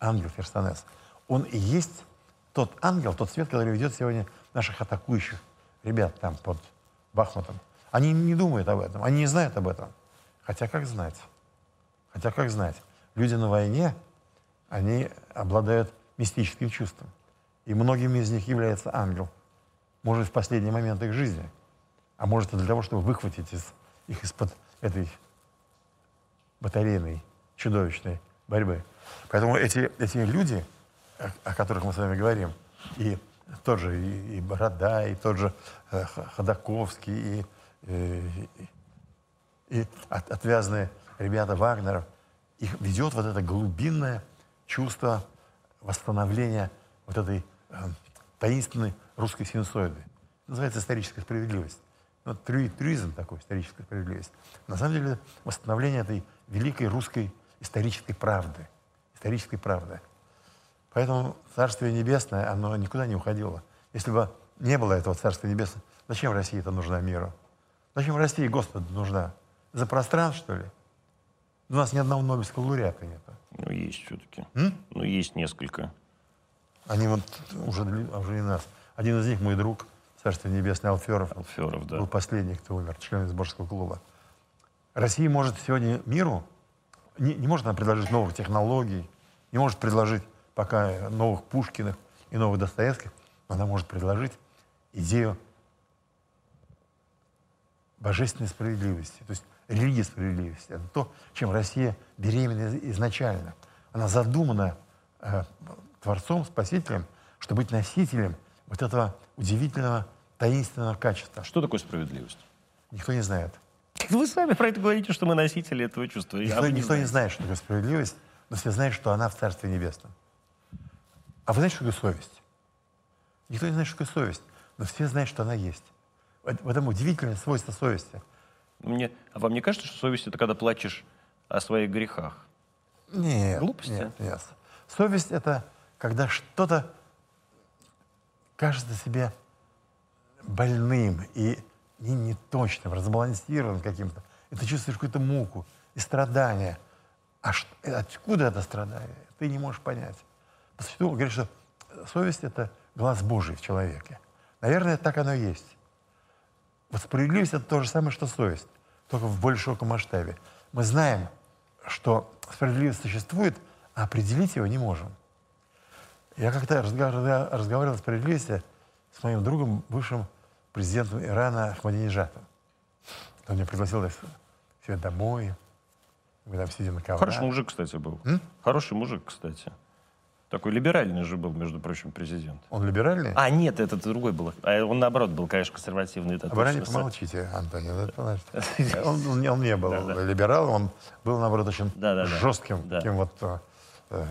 ангел Херсонеса, он и есть тот ангел, тот свет, который ведет сегодня наших атакующих ребят там под Бахмутом. Они не думают об этом, они не знают об этом. Хотя как знать? Хотя как знать? Люди на войне, они обладают мистическим чувством. И многими из них является ангел. Может, в последний момент их жизни. А может, и для того, чтобы выхватить из их из-под этой батарейной, чудовищной борьбы. Поэтому эти, эти люди, о, которых мы с вами говорим, и тот же и, и Борода, и тот же э, Ходаковский, и, э, и, и от, отвязные ребята Вагнеров, их ведет вот это глубинное чувство восстановления вот этой э, таинственной русской синусоиды. называется историческая справедливость. Ну, трюизм такой, историческая справедливость. На самом деле восстановление этой великой русской исторической правды. Исторической правды. Поэтому Царствие Небесное, оно никуда не уходило. Если бы не было этого Царствия Небесного, зачем России это нужна миру? Зачем России Господу нужна? За пространство, что ли? У нас ни одного Нобелевского лауреата нет. Ну, есть все-таки. Ну, есть несколько. Они вот уже, уже и нас. Один из них мой друг, Царствие Небесное, Алферов. Алферов, да. Был последний, кто умер, член изборского клуба. Россия может сегодня миру, не, не может она предложить новых технологий, не может предложить пока новых Пушкиных и новых Достоевских, но она может предложить идею божественной справедливости, то есть религия справедливости. Это то, чем Россия беременна изначально. Она задумана э, Творцом, Спасителем, чтобы быть носителем вот этого удивительного, таинственного качества. Что такое справедливость? Никто не знает. Вы сами про это говорите, что мы носители этого чувства. Никто, не, никто не знает, что такое справедливость, но все знают, что она в Царстве Небесном. А вы знаете, что такое совесть? Никто не знает, что такое совесть, но все знают, что она есть. В этом удивительное свойство совести. Мне, а вам не кажется, что совесть это когда плачешь о своих грехах? Нет. Глупости? Нет, нет. Совесть это когда что-то кажется себе больным и не неточным, разбалансированным каким-то. И ты чувствуешь какую-то муку и страдания. А что, откуда это страдание? Ты не можешь понять. По существу говорит, что совесть — это глаз Божий в человеке. Наверное, так оно и есть. Вот справедливость — это то же самое, что совесть, только в более широком масштабе. Мы знаем, что справедливость существует, а определить его не можем. Я как-то разговаривал, о справедливости с моим другом, бывшим президентом Ирана Ахмадинежатом. Он меня пригласил себе домой. Мы там сидим на коврах. Хороший мужик, кстати, был. М? Хороший мужик, кстати. Такой либеральный же был, между прочим, президент. Он либеральный? А, нет, этот другой был. А он, наоборот, был, конечно, консервативный. Это Об Иране помолчите, Антоний. Он, он, он не был да, да. либералом, он был, наоборот, очень да, да, жестким. Да. Таким вот, э,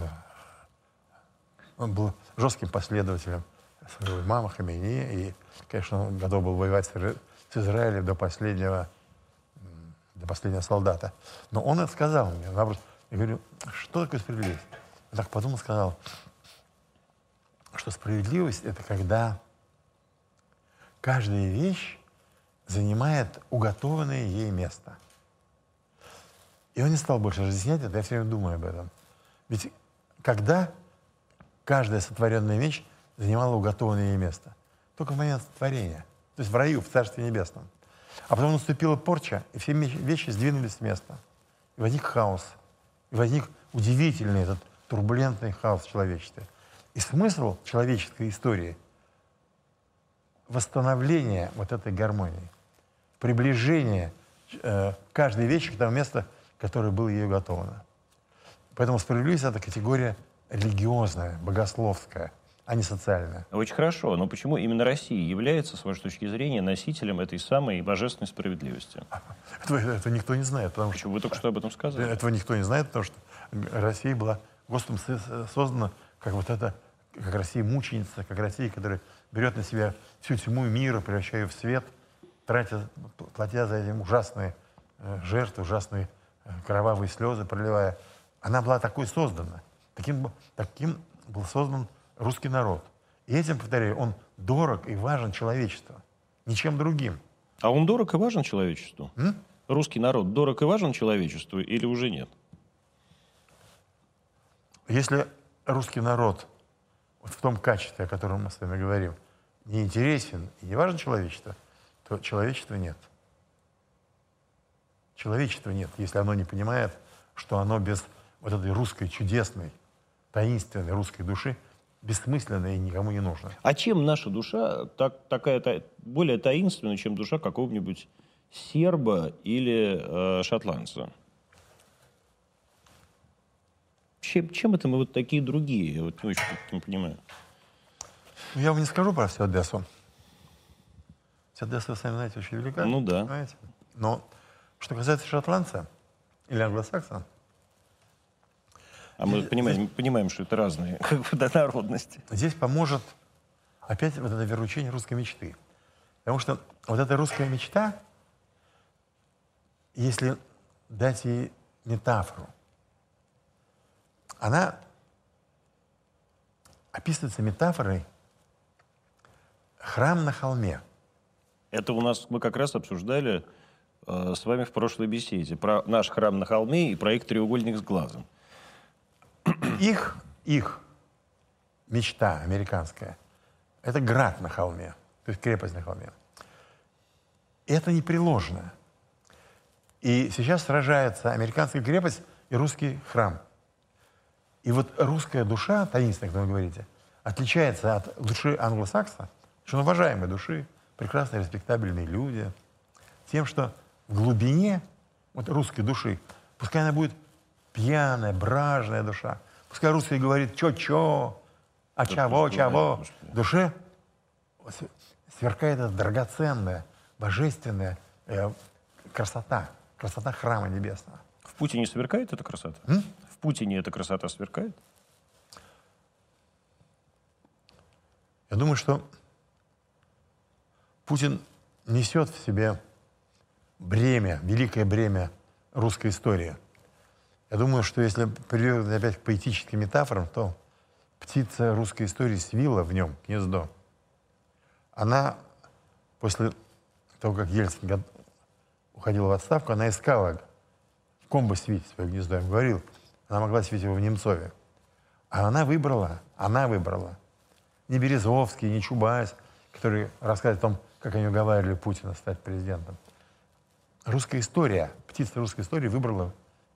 он был жестким последователем своего имама Хамини. И, конечно, он готов был воевать с Израилем до последнего, до последнего солдата. Но он это сказал мне. Наоборот, я говорю, что такое справедливость? Я так подумал, сказал, что справедливость — это когда каждая вещь занимает уготованное ей место. И он не стал больше разъяснять это, я все время думаю об этом. Ведь когда каждая сотворенная вещь занимала уготованное ей место? Только в момент творения, то есть в раю, в Царстве Небесном. А потом наступила порча, и все вещи сдвинулись с места. И возник хаос. И возник удивительный этот турбулентный хаос в человечестве. И смысл человеческой истории — восстановление вот этой гармонии, приближение э, каждой вещи к тому месту, которое было ей уготовано. Поэтому справедливость — это категория религиозная, богословская, а не социальная. Очень хорошо. Но почему именно Россия является, с вашей точки зрения, носителем этой самой божественной справедливости? Этого, этого никто не знает. Потому Почему? Что, Вы только что об этом сказали. Этого никто не знает, потому что Россия была Господом создана как вот это, как Россия мученица, как Россия, которая берет на себя всю тьму мира, превращая в свет, тратя, платя за этим ужасные э, жертвы, ужасные э, кровавые слезы, проливая. Она была такой создана. Таким, таким был создан русский народ. И этим, повторяю, он дорог и важен человечеству. Ничем другим. А он дорог и важен человечеству? М? Русский народ дорог и важен человечеству или уже нет? Если русский народ вот в том качестве, о котором мы с вами говорим, не интересен и не важен человечество, то человечества нет. Человечества нет, если оно не понимает, что оно без вот этой русской чудесной, таинственной русской души бессмысленно и никому не нужно. А чем наша душа так, такая та, более таинственная, чем душа какого-нибудь серба или э, шотландца? Чем, чем это мы вот такие другие? Я вот не очень не понимаю. Ну, я вам не скажу про всю Одессу. Вся Одесса, вы сами знаете, очень велика. Ну да. Понимаете? Но что касается шотландца или англосакса, А мы понимаем, понимаем, что это разные как бы, народности. здесь поможет опять вот это веручение русской мечты. Потому что вот эта русская мечта, если дать ей метафору, она описывается метафорой храм на холме. Это у нас мы как раз обсуждали э, с вами в прошлой беседе про наш храм на холме и проект «Треугольник с глазом». Их, их мечта американская – это град на холме, то есть крепость на холме. Это непреложно. И сейчас сражается американская крепость и русский храм. И вот русская душа, таинственная, как вы говорите, отличается от души англосакса, что он уважаемой души, прекрасные, респектабельные люди, тем, что в глубине вот русской души, пускай она будет пьяная, бражная душа, пускай русский говорит чё-чё, а чего, чего, душе сверкает эта драгоценная, божественная э, красота, красота храма небесного. В Путине сверкает эта красота? В Путине эта красота сверкает? Я думаю, что Путин несет в себе бремя, великое бремя русской истории. Я думаю, что если приводить опять к поэтическим метафорам, то птица русской истории свила в нем гнездо. Она после того, как Ельцин уходил в отставку, она искала в ком бы свить свое гнездо. Я говорил, она могла свить его в Немцове. А она выбрала, она выбрала не Березовский, не Чубайс, который рассказывает о том, как они уговаривали Путина стать президентом. Русская история, птица русской истории выбрала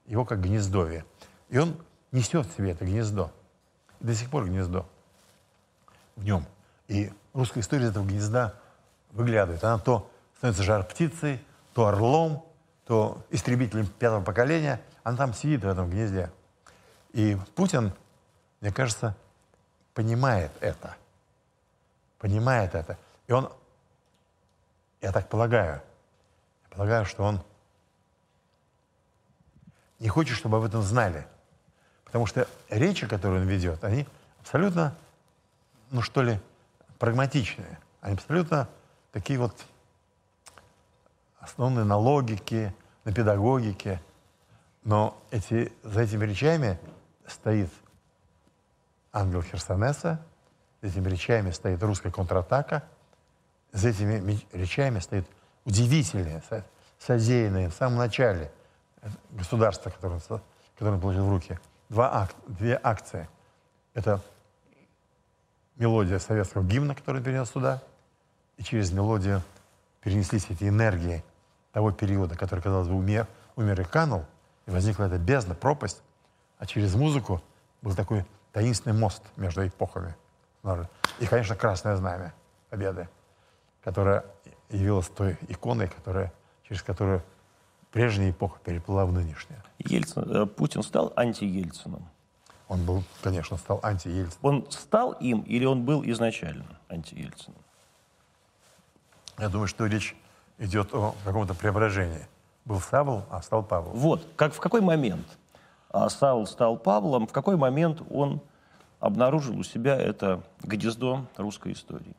его как гнездовье. И он несет в себе это гнездо. И до сих пор гнездо в нем. И русская история из этого гнезда выглядывает. Она то становится жар птицей, то орлом, то истребителем пятого поколения. Она там сидит в этом гнезде. И Путин, мне кажется, понимает это. Понимает это. И он, я так полагаю, я полагаю, что он не хочет, чтобы об этом знали. Потому что речи, которые он ведет, они абсолютно, ну что ли, прагматичные. Они абсолютно такие вот основанные на логике, на педагогике. Но эти, за этими речами стоит ангел Херсонеса, за этими речами стоит русская контратака, за этими речами стоит удивительное, со- содеянное в самом начале э, государства, которое, которое он положил в руки. Два ак- две акции. Это мелодия советского гимна, который перенес туда, и через мелодию перенеслись эти энергии того периода, который, казалось бы, умер, умер и канул, и возникла эта бездна, пропасть, а через музыку был такой таинственный мост между эпохами. И, конечно, Красное Знамя Победы, которая явилась той иконой, которая, через которую прежняя эпоха переплыла в нынешнюю. Ельцин, э, Путин стал анти-Ельцином? Он был, конечно, стал анти-Ельцин. Он стал им или он был изначально анти-Ельцином? Я думаю, что речь идет о каком-то преображении. Был Савл, а стал Павел. Вот, как, в какой момент Саул стал Павлом, в какой момент он обнаружил у себя это гнездо русской истории?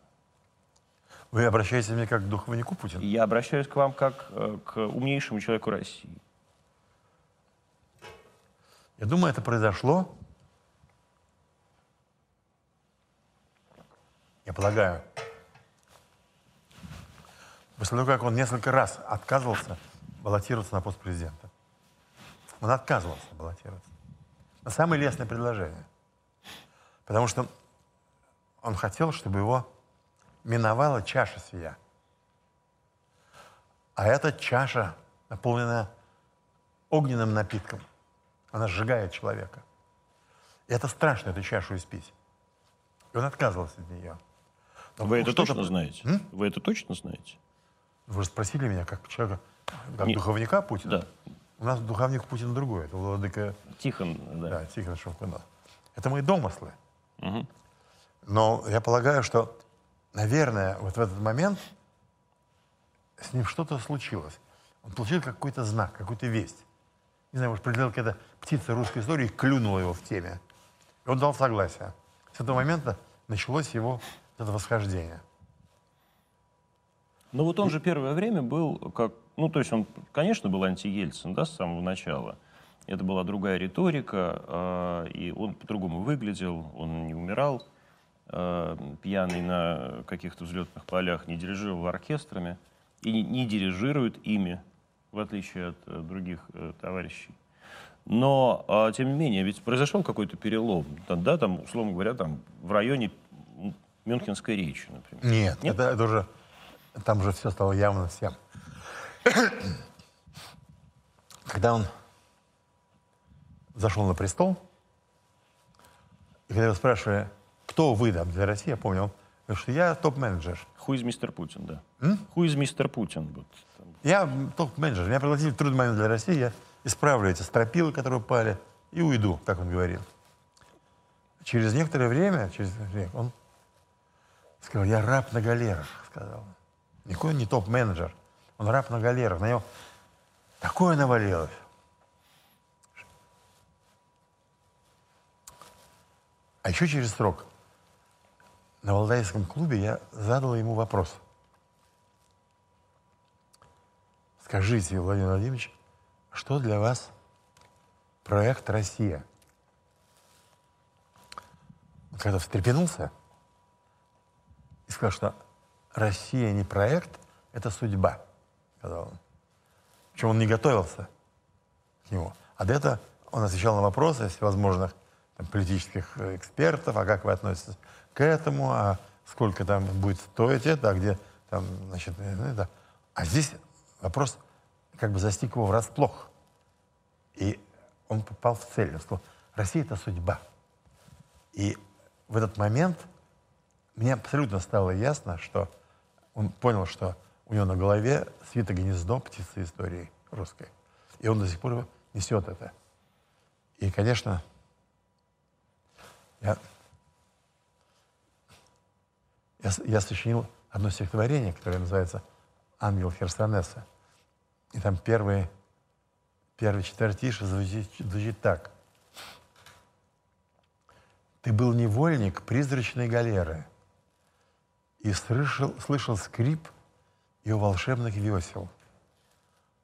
Вы обращаетесь ко мне как к духовнику Путина? Я обращаюсь к вам как э, к умнейшему человеку России. Я думаю, это произошло, я полагаю, после того, как он несколько раз отказывался баллотироваться на пост президента. Он отказывался баллотироваться. На самое лестное предложение. Потому что он хотел, чтобы его миновала чаша сия. А эта чаша наполнена огненным напитком. Она сжигает человека. И это страшно, эту чашу испить. И он отказывался от нее. Но Вы это точно знаете? Вы это точно знаете? Вы же спросили меня, как человека, как Нет. духовника Путина. Да. У нас духовник Путина другой. Это владыка... Тихон, да. Да, Тихон Шевкунов. Это мои домыслы. Угу. Но я полагаю, что, наверное, вот в этот момент с ним что-то случилось. Он получил какой-то знак, какую-то весть. Не знаю, может, прилетела какая-то птица русской истории и клюнула его в теме. И он дал согласие. С этого момента началось его это восхождение. Ну вот он же первое время был как... Ну, то есть он, конечно, был анти-Ельцин, да, с самого начала. Это была другая риторика, э, и он по-другому выглядел, он не умирал э, пьяный на каких-то взлетных полях, не дирижировал оркестрами и не, не дирижирует ими, в отличие от э, других э, товарищей. Но, э, тем не менее, ведь произошел какой-то перелом, да, там, условно говоря, там, в районе Мюнхенской речи, например. Нет, Нет? Это, это уже, там уже все стало явно всем. Когда он зашел на престол, и когда его спрашивали, кто вы там для России, я помню, он что я топ-менеджер. Хуиз мистер Путин, да. М? Хуиз мистер Путин. Вот. Я топ-менеджер. Меня пригласили в трудный момент для России, я исправлю эти стропилы, которые упали, и уйду, так он говорил. Через некоторое время, через время, он сказал, я раб на галерах, сказал. Никакой не топ-менеджер, он раб на галерах. На него такое навалилось. А еще через срок на Валдайском клубе я задал ему вопрос. Скажите, Владимир Владимирович, что для вас проект «Россия»? Когда встрепенулся и сказал, что Россия не проект, это судьба, сказал он. Причем он не готовился к нему. А до этого он отвечал на вопросы всевозможных там, политических экспертов, а как вы относитесь к этому, а сколько там будет стоить это, а где там, значит, это. А здесь вопрос как бы застиг его врасплох. И он попал в цель. Он сказал, Россия — это судьба. И в этот момент мне абсолютно стало ясно, что он понял, что у него на голове свито гнездо птицы истории русской. И он до сих пор несет это. И, конечно, я, я, я сочинил одно стихотворение, которое называется «Ангел Херсонеса». И там первый, первый четвертиш звучит, звучит так. «Ты был невольник призрачной галеры и слышал, слышал скрип ее волшебных весел.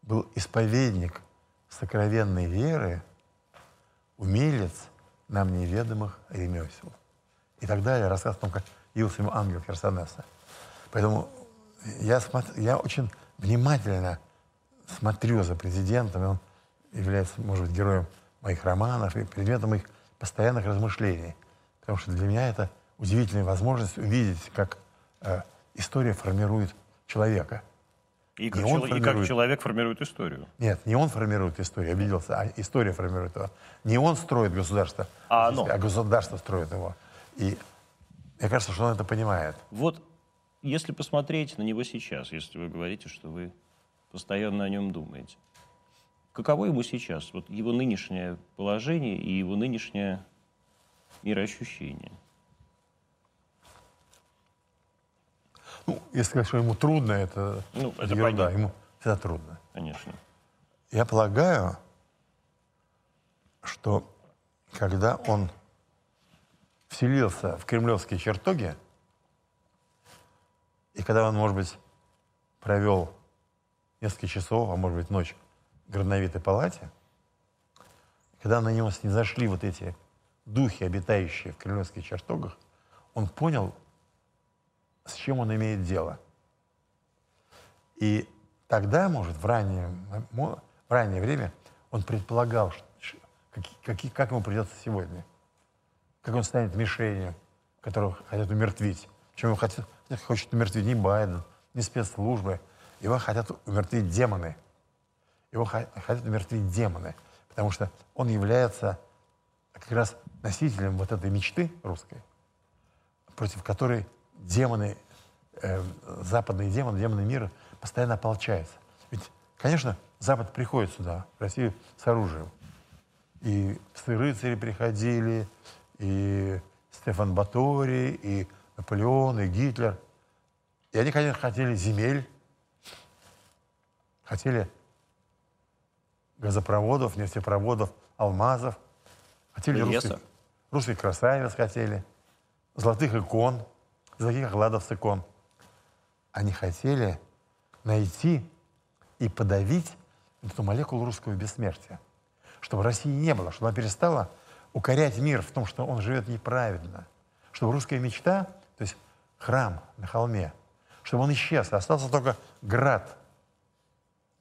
Был исповедник сокровенной веры, умелец нам неведомых ремесел». И так далее, рассказ о том, как явился ему ангел Херсонеса. Поэтому я, смотр, я очень внимательно смотрю за президентом, и он является, может быть, героем моих романов и предметом моих постоянных размышлений. Потому что для меня это удивительная возможность увидеть, как история формирует человека. И как, чел- формирует... и как человек формирует историю. Нет, не он формирует историю, обиделся, а история формирует его. Не он строит государство, а, оно. а государство строит его. И мне кажется, что он это понимает. Вот если посмотреть на него сейчас, если вы говорите, что вы постоянно о нем думаете. Каково ему сейчас, вот его нынешнее положение и его нынешнее мироощущение? Ну, если сказать, что ему трудно, это, ну, это ерунда. Ему всегда трудно. Конечно. Я полагаю, что когда он вселился в кремлевские чертоги, и когда он, может быть, провел несколько часов, а может быть ночь в грановитой палате, когда на него снизошли вот эти духи, обитающие в кремлевских чертогах, он понял, с чем он имеет дело. И тогда, может, в раннее, в раннее время он предполагал, как, как, ему придется сегодня, как он станет мишенью, которого хотят умертвить. Чем его хотят, хочет умертвить не Байден, не спецслужбы, его хотят умертвить демоны. Его хотят умертвить демоны, потому что он является как раз носителем вот этой мечты русской, против которой демоны э, западные демоны, демоны мира постоянно ополчаются. Ведь, конечно, Запад приходит сюда, в Россию, с оружием. И рыцари приходили, и Стефан Батори, и Наполеон, и Гитлер. И они, конечно, хотели земель, хотели газопроводов, нефтепроводов, алмазов. Хотели Леса. русских, русских красавиц хотели, золотых икон, окладов с икон. Они хотели найти и подавить эту молекулу русского бессмертия. Чтобы России не было, чтобы она перестала укорять мир в том, что он живет неправильно. Чтобы русская мечта, то есть храм на холме, чтобы он исчез, а остался только град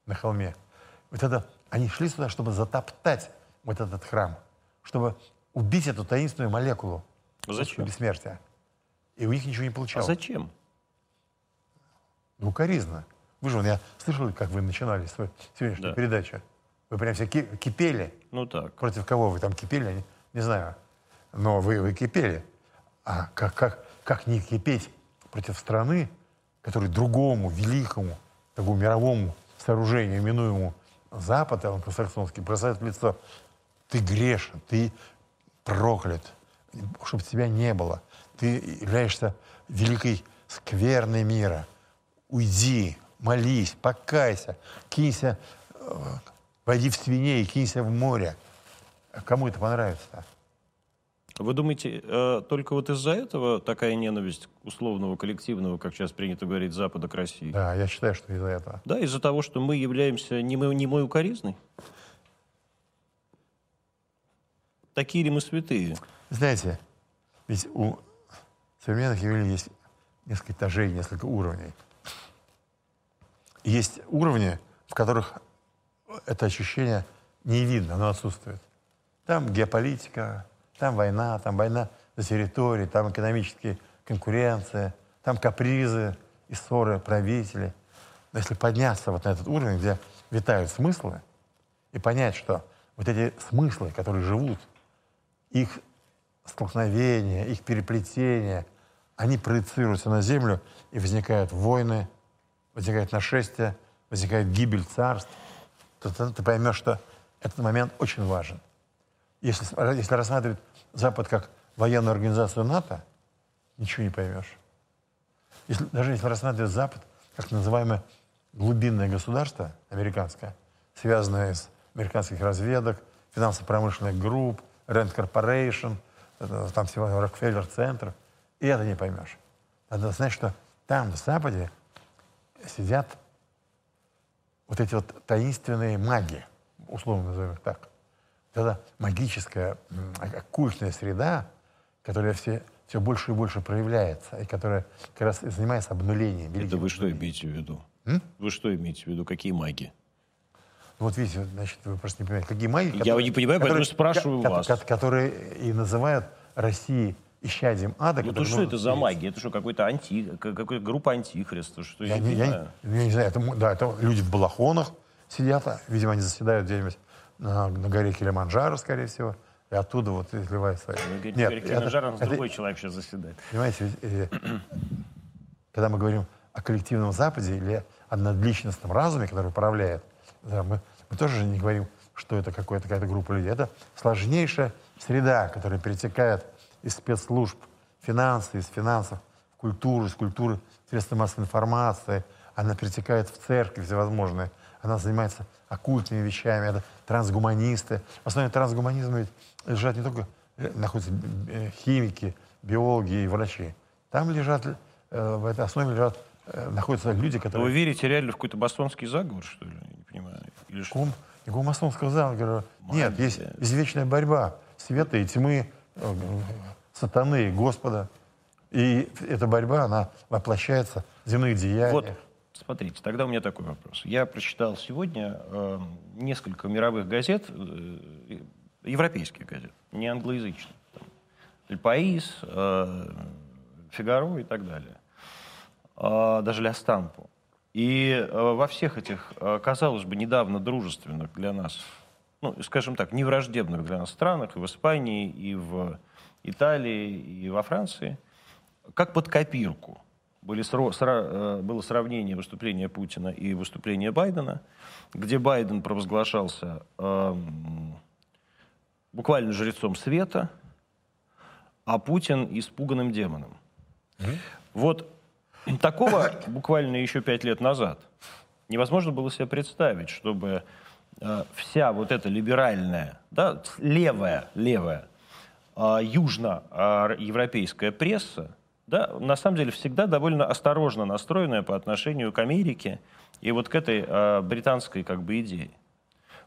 на холме. Вот это, они шли сюда, чтобы затоптать вот этот храм, чтобы убить эту таинственную молекулу А зачем? бессмертия. И у них ничего не А получалось. зачем? Ну, укоризна. Вы же, я слышал, как вы начинали свою сегодняшнюю Да. передачу. Вы прям все ки- кипели. Ну так. Против кого вы там кипели, не, не знаю. Но вы, вы кипели. А как, как, как не кипеть против страны, которой другому, великому, такому мировому сооружению, именуемому Запад, англосаксонский, бросает в лицо, ты грешен, ты проклят, чтобы тебя не было. Ты являешься великой скверной мира. Уйди, молись, покайся, кинься, э, войди в свиней, кинься в море. А Кому это понравится? Вы думаете, э, только вот из-за этого такая ненависть условного коллективного, как сейчас принято говорить, Запада к России? Да, я считаю, что из-за этого. Да, из-за того, что мы являемся немой, немой укоризной? Такие ли мы святые? Знаете, ведь у современных явлений есть несколько этажей, несколько уровней. Есть уровни, в которых это ощущение не видно, оно отсутствует. Там геополитика, там война, там война за территории, там экономические конкуренция, там капризы и ссоры правителей. Но если подняться вот на этот уровень, где витают смыслы, и понять, что вот эти смыслы, которые живут, их столкновения, их переплетения, они проецируются на землю, и возникают войны, возникает нашествие, возникает гибель царств, то ты, ты поймешь, что этот момент очень важен. Если, если рассматривать Запад как военную организацию НАТО, ничего не поймешь. Если- даже если рассматривать Запад как называемое глубинное государство американское, связанное с американских разведок, финансово-промышленных групп, Rand Corporation, там всего Рокфеллер центр, и это не поймешь. Надо знать, что там, в Западе, сидят вот эти вот таинственные маги, условно назовем их так. Вот эта магическая, м, оккультная среда, которая все, все больше и больше проявляется, и которая как раз занимается обнулением. Это вы что имеете в виду? Вы что имеете в виду? Какие маги? Ну, Вот видите, значит, вы просто не понимаете, какие маги... Я не понимаю, поэтому спрашиваю ко- вас. ко- Которые и называют России исчадием ада. Ну то что это за съесть. маги? Это что, какой-то анти... какая группа антихриста? Что Я, я, не, я, знаю. не- я не знаю, это, м- да, это люди в балахонах сидят, а, видимо, они заседают где-нибудь на, на горе Килиманджаро, скорее всего, и оттуда вот. Вы говорите, Нет, говорите, это- жару, это- другой человек сейчас заседает. Понимаете, ведь, э, когда мы говорим о коллективном Западе или о надличностном разуме, который управляет, да, мы, мы тоже же не говорим, что это какая-то какая группа людей. Это сложнейшая среда, которая перетекает из спецслужб, финансы, из финансов, в культуру, из культуры средства массовой информации. Она перетекает в церкви всевозможные. Она занимается оккультными вещами. Это трансгуманисты. В основе трансгуманизма ведь лежат не только э, находятся э, химики, биологи и врачи. Там лежат, э, в этой основе лежат, находятся люди, Вы которые... верите реально в какой-то масонский заговор, что ли? Я не понимаю. Или что? Никакого, никакого масонского зала. Говорю, нет, есть извечная борьба света и тьмы, сатаны и Господа. И эта борьба, она воплощается в земных деяниях. Вот, смотрите, тогда у меня такой вопрос. Я прочитал сегодня э, несколько мировых газет, э, европейских газет, не англоязычных. «Эль Паис», э, «Фигаро» и так далее. А, даже «Ля Стампу». И э, во всех этих, э, казалось бы, недавно дружественных для нас, ну, скажем так, невраждебных для нас странах, и в Испании, и в Италии, и во Франции, как под копирку были сро, сра, э, было сравнение выступления Путина и выступления Байдена, где Байден провозглашался э, буквально жрецом света, а Путин испуганным демоном. Mm-hmm. Вот такого буквально еще пять лет назад невозможно было себе представить, чтобы вся вот эта либеральная, да, левая, левая, э, южноевропейская пресса, да, на самом деле всегда довольно осторожно настроенная по отношению к Америке и вот к этой э, британской как бы идее.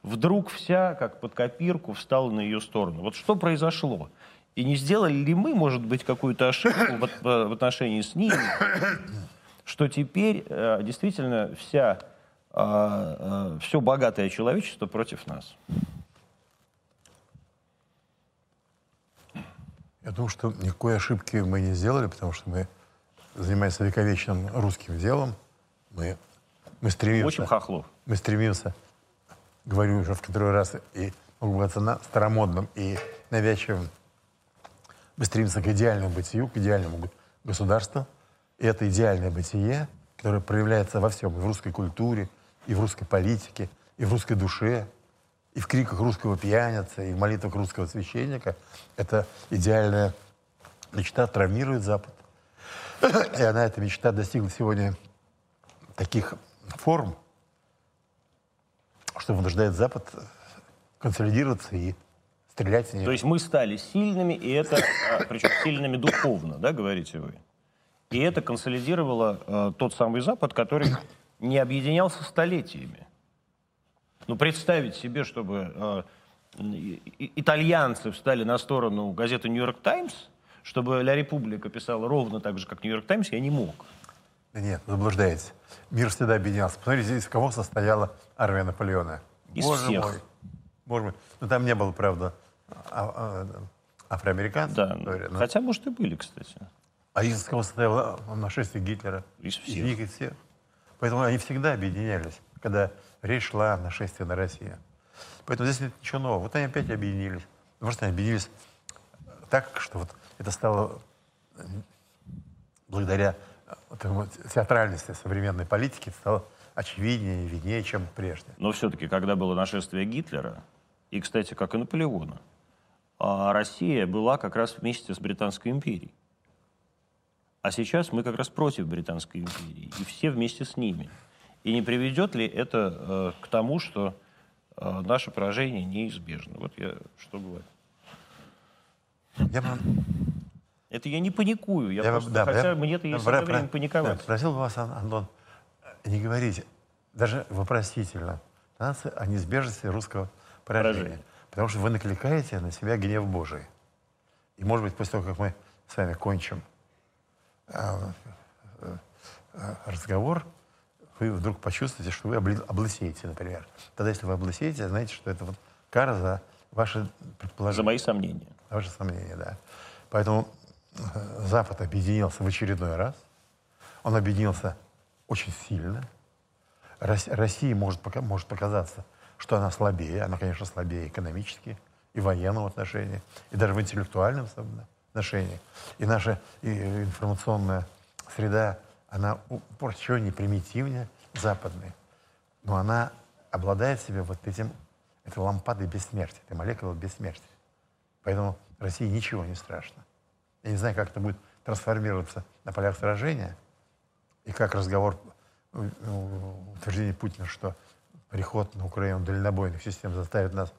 Вдруг вся, как под копирку, встала на ее сторону. Вот что произошло? И не сделали ли мы, может быть, какую-то ошибку в, в отношении с ними, что теперь э, действительно вся, э, э, все богатое человечество против нас? Я думаю, что никакой ошибки мы не сделали, потому что мы, занимаемся вековечным русским делом, мы, мы стремимся... Очень хохлов. Мы стремимся, говорю уже в который раз, и могу говорить старомодным и навязчивым, мы стремимся к идеальному бытию, к идеальному государству. И это идеальное бытие, которое проявляется во всем, и в русской культуре, и в русской политике, и в русской душе, и в криках русского пьяницы, и в молитвах русского священника. Это идеальная мечта травмирует Запад. И она, эта мечта, достигла сегодня таких форм, что вынуждает Запад консолидироваться и стрелять в нее. То есть мы стали сильными, и это, а, причем сильными духовно, да, говорите вы? И это консолидировало э, тот самый Запад, который не объединялся столетиями. Ну, представить себе, чтобы э, итальянцы встали на сторону газеты «Нью-Йорк Таймс», чтобы «Ля Република» писала ровно так же, как «Нью-Йорк Таймс», я не мог. Да нет, заблуждаетесь. Мир всегда объединялся. Посмотрите, из кого состояла армия Наполеона. Из Боже всех. Мой. Боже мой. Ну, там не было, правда, а, а, афроамериканцев. Да, но... хотя, может, и были, кстати. А из кого состояло нашествие Гитлера? Из всех. Из них из всех. Поэтому они всегда объединялись, когда речь шла о нашествии на Россию. Поэтому здесь нет ничего нового. Вот они опять объединились. Просто они объединились так, что вот это стало благодаря вот, театральности современной политики стало очевиднее и виднее, чем прежде. Но все-таки, когда было нашествие Гитлера, и, кстати, как и Наполеона, а Россия была как раз вместе с Британской империей. А сейчас мы как раз против Британской империи, и все вместе с ними. И не приведет ли это э, к тому, что э, наше поражение неизбежно? Вот я что говорю. Я бы... Это я не паникую, я, я просто, да, хотя я, мне-то есть про, время паниковать. Да, просил бы вас, Антон, не говорить, даже вопросительно, о неизбежности русского поражения. поражение. Потому что вы накликаете на себя гнев Божий. И, может быть, после того, как мы с вами кончим э, э, разговор, вы вдруг почувствуете, что вы облысеете, например. Тогда, если вы облысеете, знаете, что это вот кара за ваши предположения. За мои сомнения. Ваши сомнения, да. Поэтому э, Запад объединился в очередной раз. Он объединился очень сильно. Россия может, может показаться, что она слабее. Она, конечно, слабее экономически и в военном отношении, и даже в интеллектуальном отношении. И наша информационная среда она еще не примитивнее западной, но она обладает себе вот этим, этой лампадой бессмертия, этой молекулой бессмертия. Поэтому России ничего не страшно. Я не знаю, как это будет трансформироваться на полях сражения, и как разговор, утверждение Путина, что приход на Украину дальнобойных систем заставит нас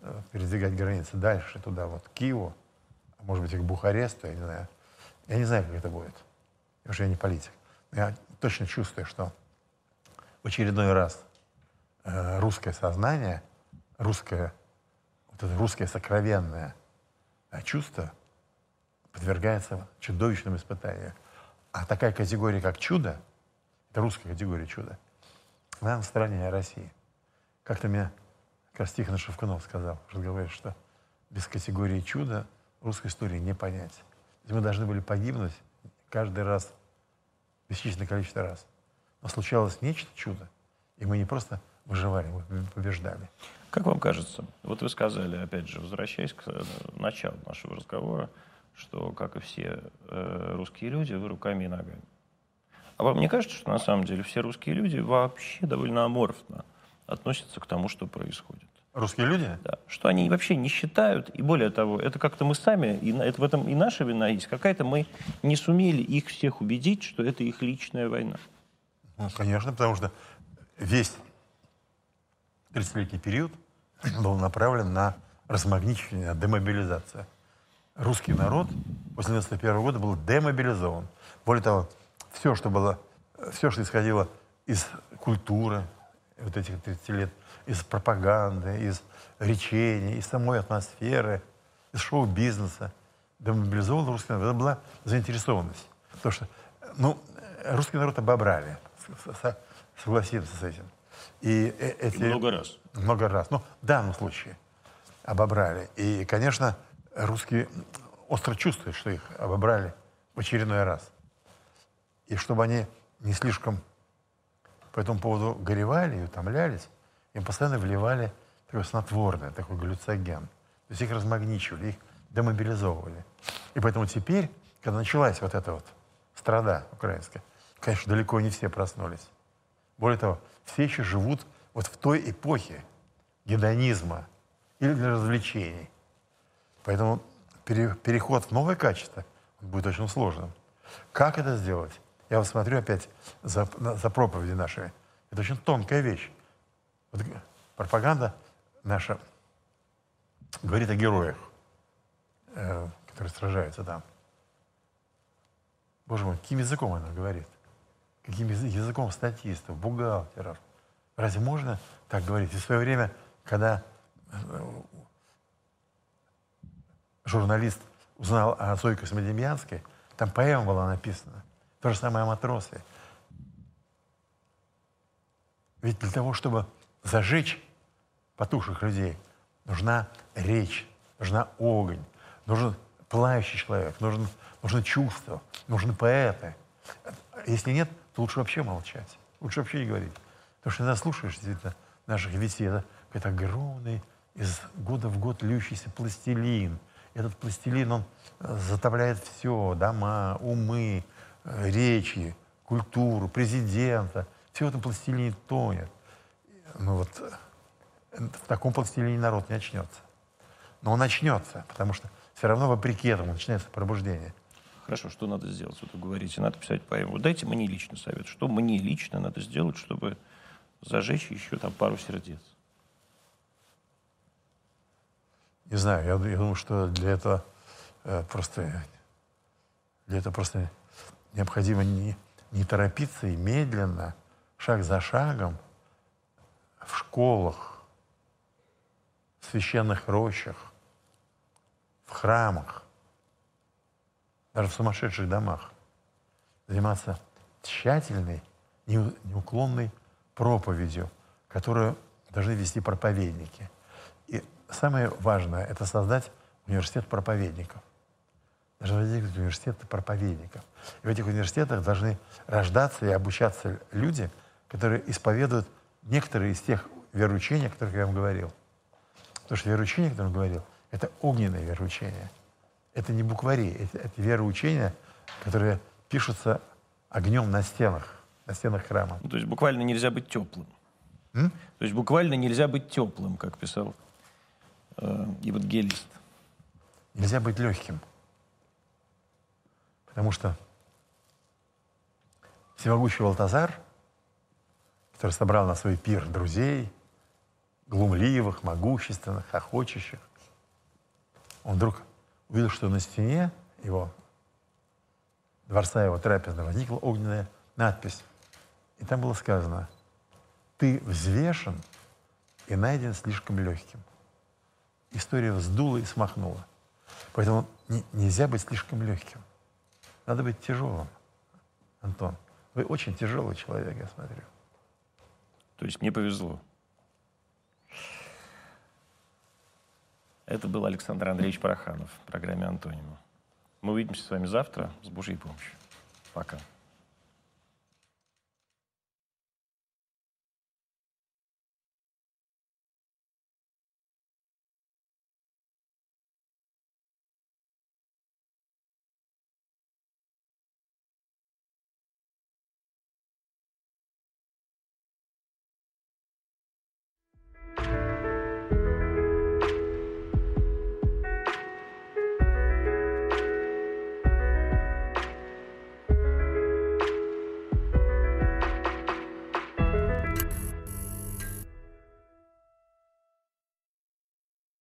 э, передвигать границы дальше, туда, вот, к Киеву, может быть, и к Бухаресту, я не знаю. Я не знаю, как это будет, я не политик я точно чувствую, что в очередной раз э, русское сознание, русское, вот это русское сокровенное э, чувство подвергается чудовищным испытаниям. А такая категория, как чудо, это русская категория чуда, она на стороне России. Как-то мне как раз Тихон Шевкунов сказал в разговоре, что без категории чуда русской истории не понять. Мы должны были погибнуть каждый раз бесчисленное количество раз. Но случалось нечто чудо, и мы не просто выживали, мы побеждали. Как вам кажется, вот вы сказали, опять же, возвращаясь к э, началу нашего разговора, что, как и все э, русские люди, вы руками и ногами. А вам не кажется, что на самом деле все русские люди вообще довольно аморфно относятся к тому, что происходит? Русские люди? Да. Что они вообще не считают, и более того, это как-то мы сами, и это в этом и наша вина есть, какая-то мы не сумели их всех убедить, что это их личная война. Ну, конечно, потому что весь 30-летний период был направлен на размагничивание, на демобилизацию. Русский народ после 91 года был демобилизован. Более того, все, что было, все, что исходило из культуры вот этих 30 лет – из пропаганды, из речения, из самой атмосферы, из шоу-бизнеса. Демобилизовал русский народ. Это была заинтересованность. Потому что, ну, русский народ обобрали. Согласиться с этим. И э, эти... Много раз. Много раз. Ну, в данном случае обобрали. И, конечно, русские остро чувствуют, что их обобрали в очередной раз. И чтобы они не слишком по этому поводу горевали и утомлялись, им постоянно вливали такое снотворное, такой глюцоген. То есть их размагничивали, их демобилизовывали. И поэтому теперь, когда началась вот эта вот страда украинская, конечно, далеко не все проснулись. Более того, все еще живут вот в той эпохе гедонизма или для развлечений. Поэтому пере, переход в новое качество будет очень сложным. Как это сделать? Я вот смотрю опять за, за проповеди нашими. Это очень тонкая вещь. Вот пропаганда наша говорит о героях, э, которые сражаются там. Боже мой, каким языком она говорит? Каким языком статистов, бухгалтеров? Разве можно так говорить? И в свое время, когда э, журналист узнал о Зое Космодемьянской, там поэма была написана. То же самое о матросе. Ведь для того, чтобы зажечь потухших людей, нужна речь, нужна огонь, нужен плающий человек, нужен, нужно чувство, нужны поэты. Если нет, то лучше вообще молчать, лучше вообще не говорить. Потому что иногда слушаешь действительно наших вестей, это какой-то огромный, из года в год льющийся пластилин. Этот пластилин, он э, затопляет все, дома, умы, э, речи, культуру, президента. Все в этом пластилине тонет ну вот в таком пластилине народ не очнется. Но он очнется, потому что все равно вопреки этому начинается пробуждение. Хорошо, что надо сделать? Вот вы говорите, надо писать поэму. Дайте мне лично совет. Что мне лично надо сделать, чтобы зажечь еще там пару сердец? Не знаю, я, я думаю, что для этого э, просто для этого просто необходимо не, не торопиться и медленно, шаг за шагом, в школах, в священных рощах, в храмах, даже в сумасшедших домах. Заниматься тщательной, неуклонной проповедью, которую должны вести проповедники. И самое важное – это создать университет проповедников. Должны возникнуть университеты проповедников. И в этих университетах должны рождаться и обучаться люди, которые исповедуют некоторые из тех вероучений, о которых я вам говорил. Потому что вероучение, о котором я говорил, это огненное вероучение. Это не буквари, это, это вероучения, которые пишутся огнем на стенах, на стенах храма. Ну, то есть буквально нельзя быть теплым. М? То есть буквально нельзя быть теплым, как писал э, евангелист. Нельзя быть легким. Потому что всемогущий Валтазар – который собрал на свой пир друзей, глумливых, могущественных, охочущих. Он вдруг увидел, что на стене его дворца его трапезного возникла огненная надпись. И там было сказано, ты взвешен и найден слишком легким. История вздула и смахнула. Поэтому не, нельзя быть слишком легким. Надо быть тяжелым. Антон, вы очень тяжелый человек, я смотрю. То есть мне повезло. Это был Александр Андреевич Параханов в программе «Антонима». Мы увидимся с вами завтра с Божьей помощью. Пока.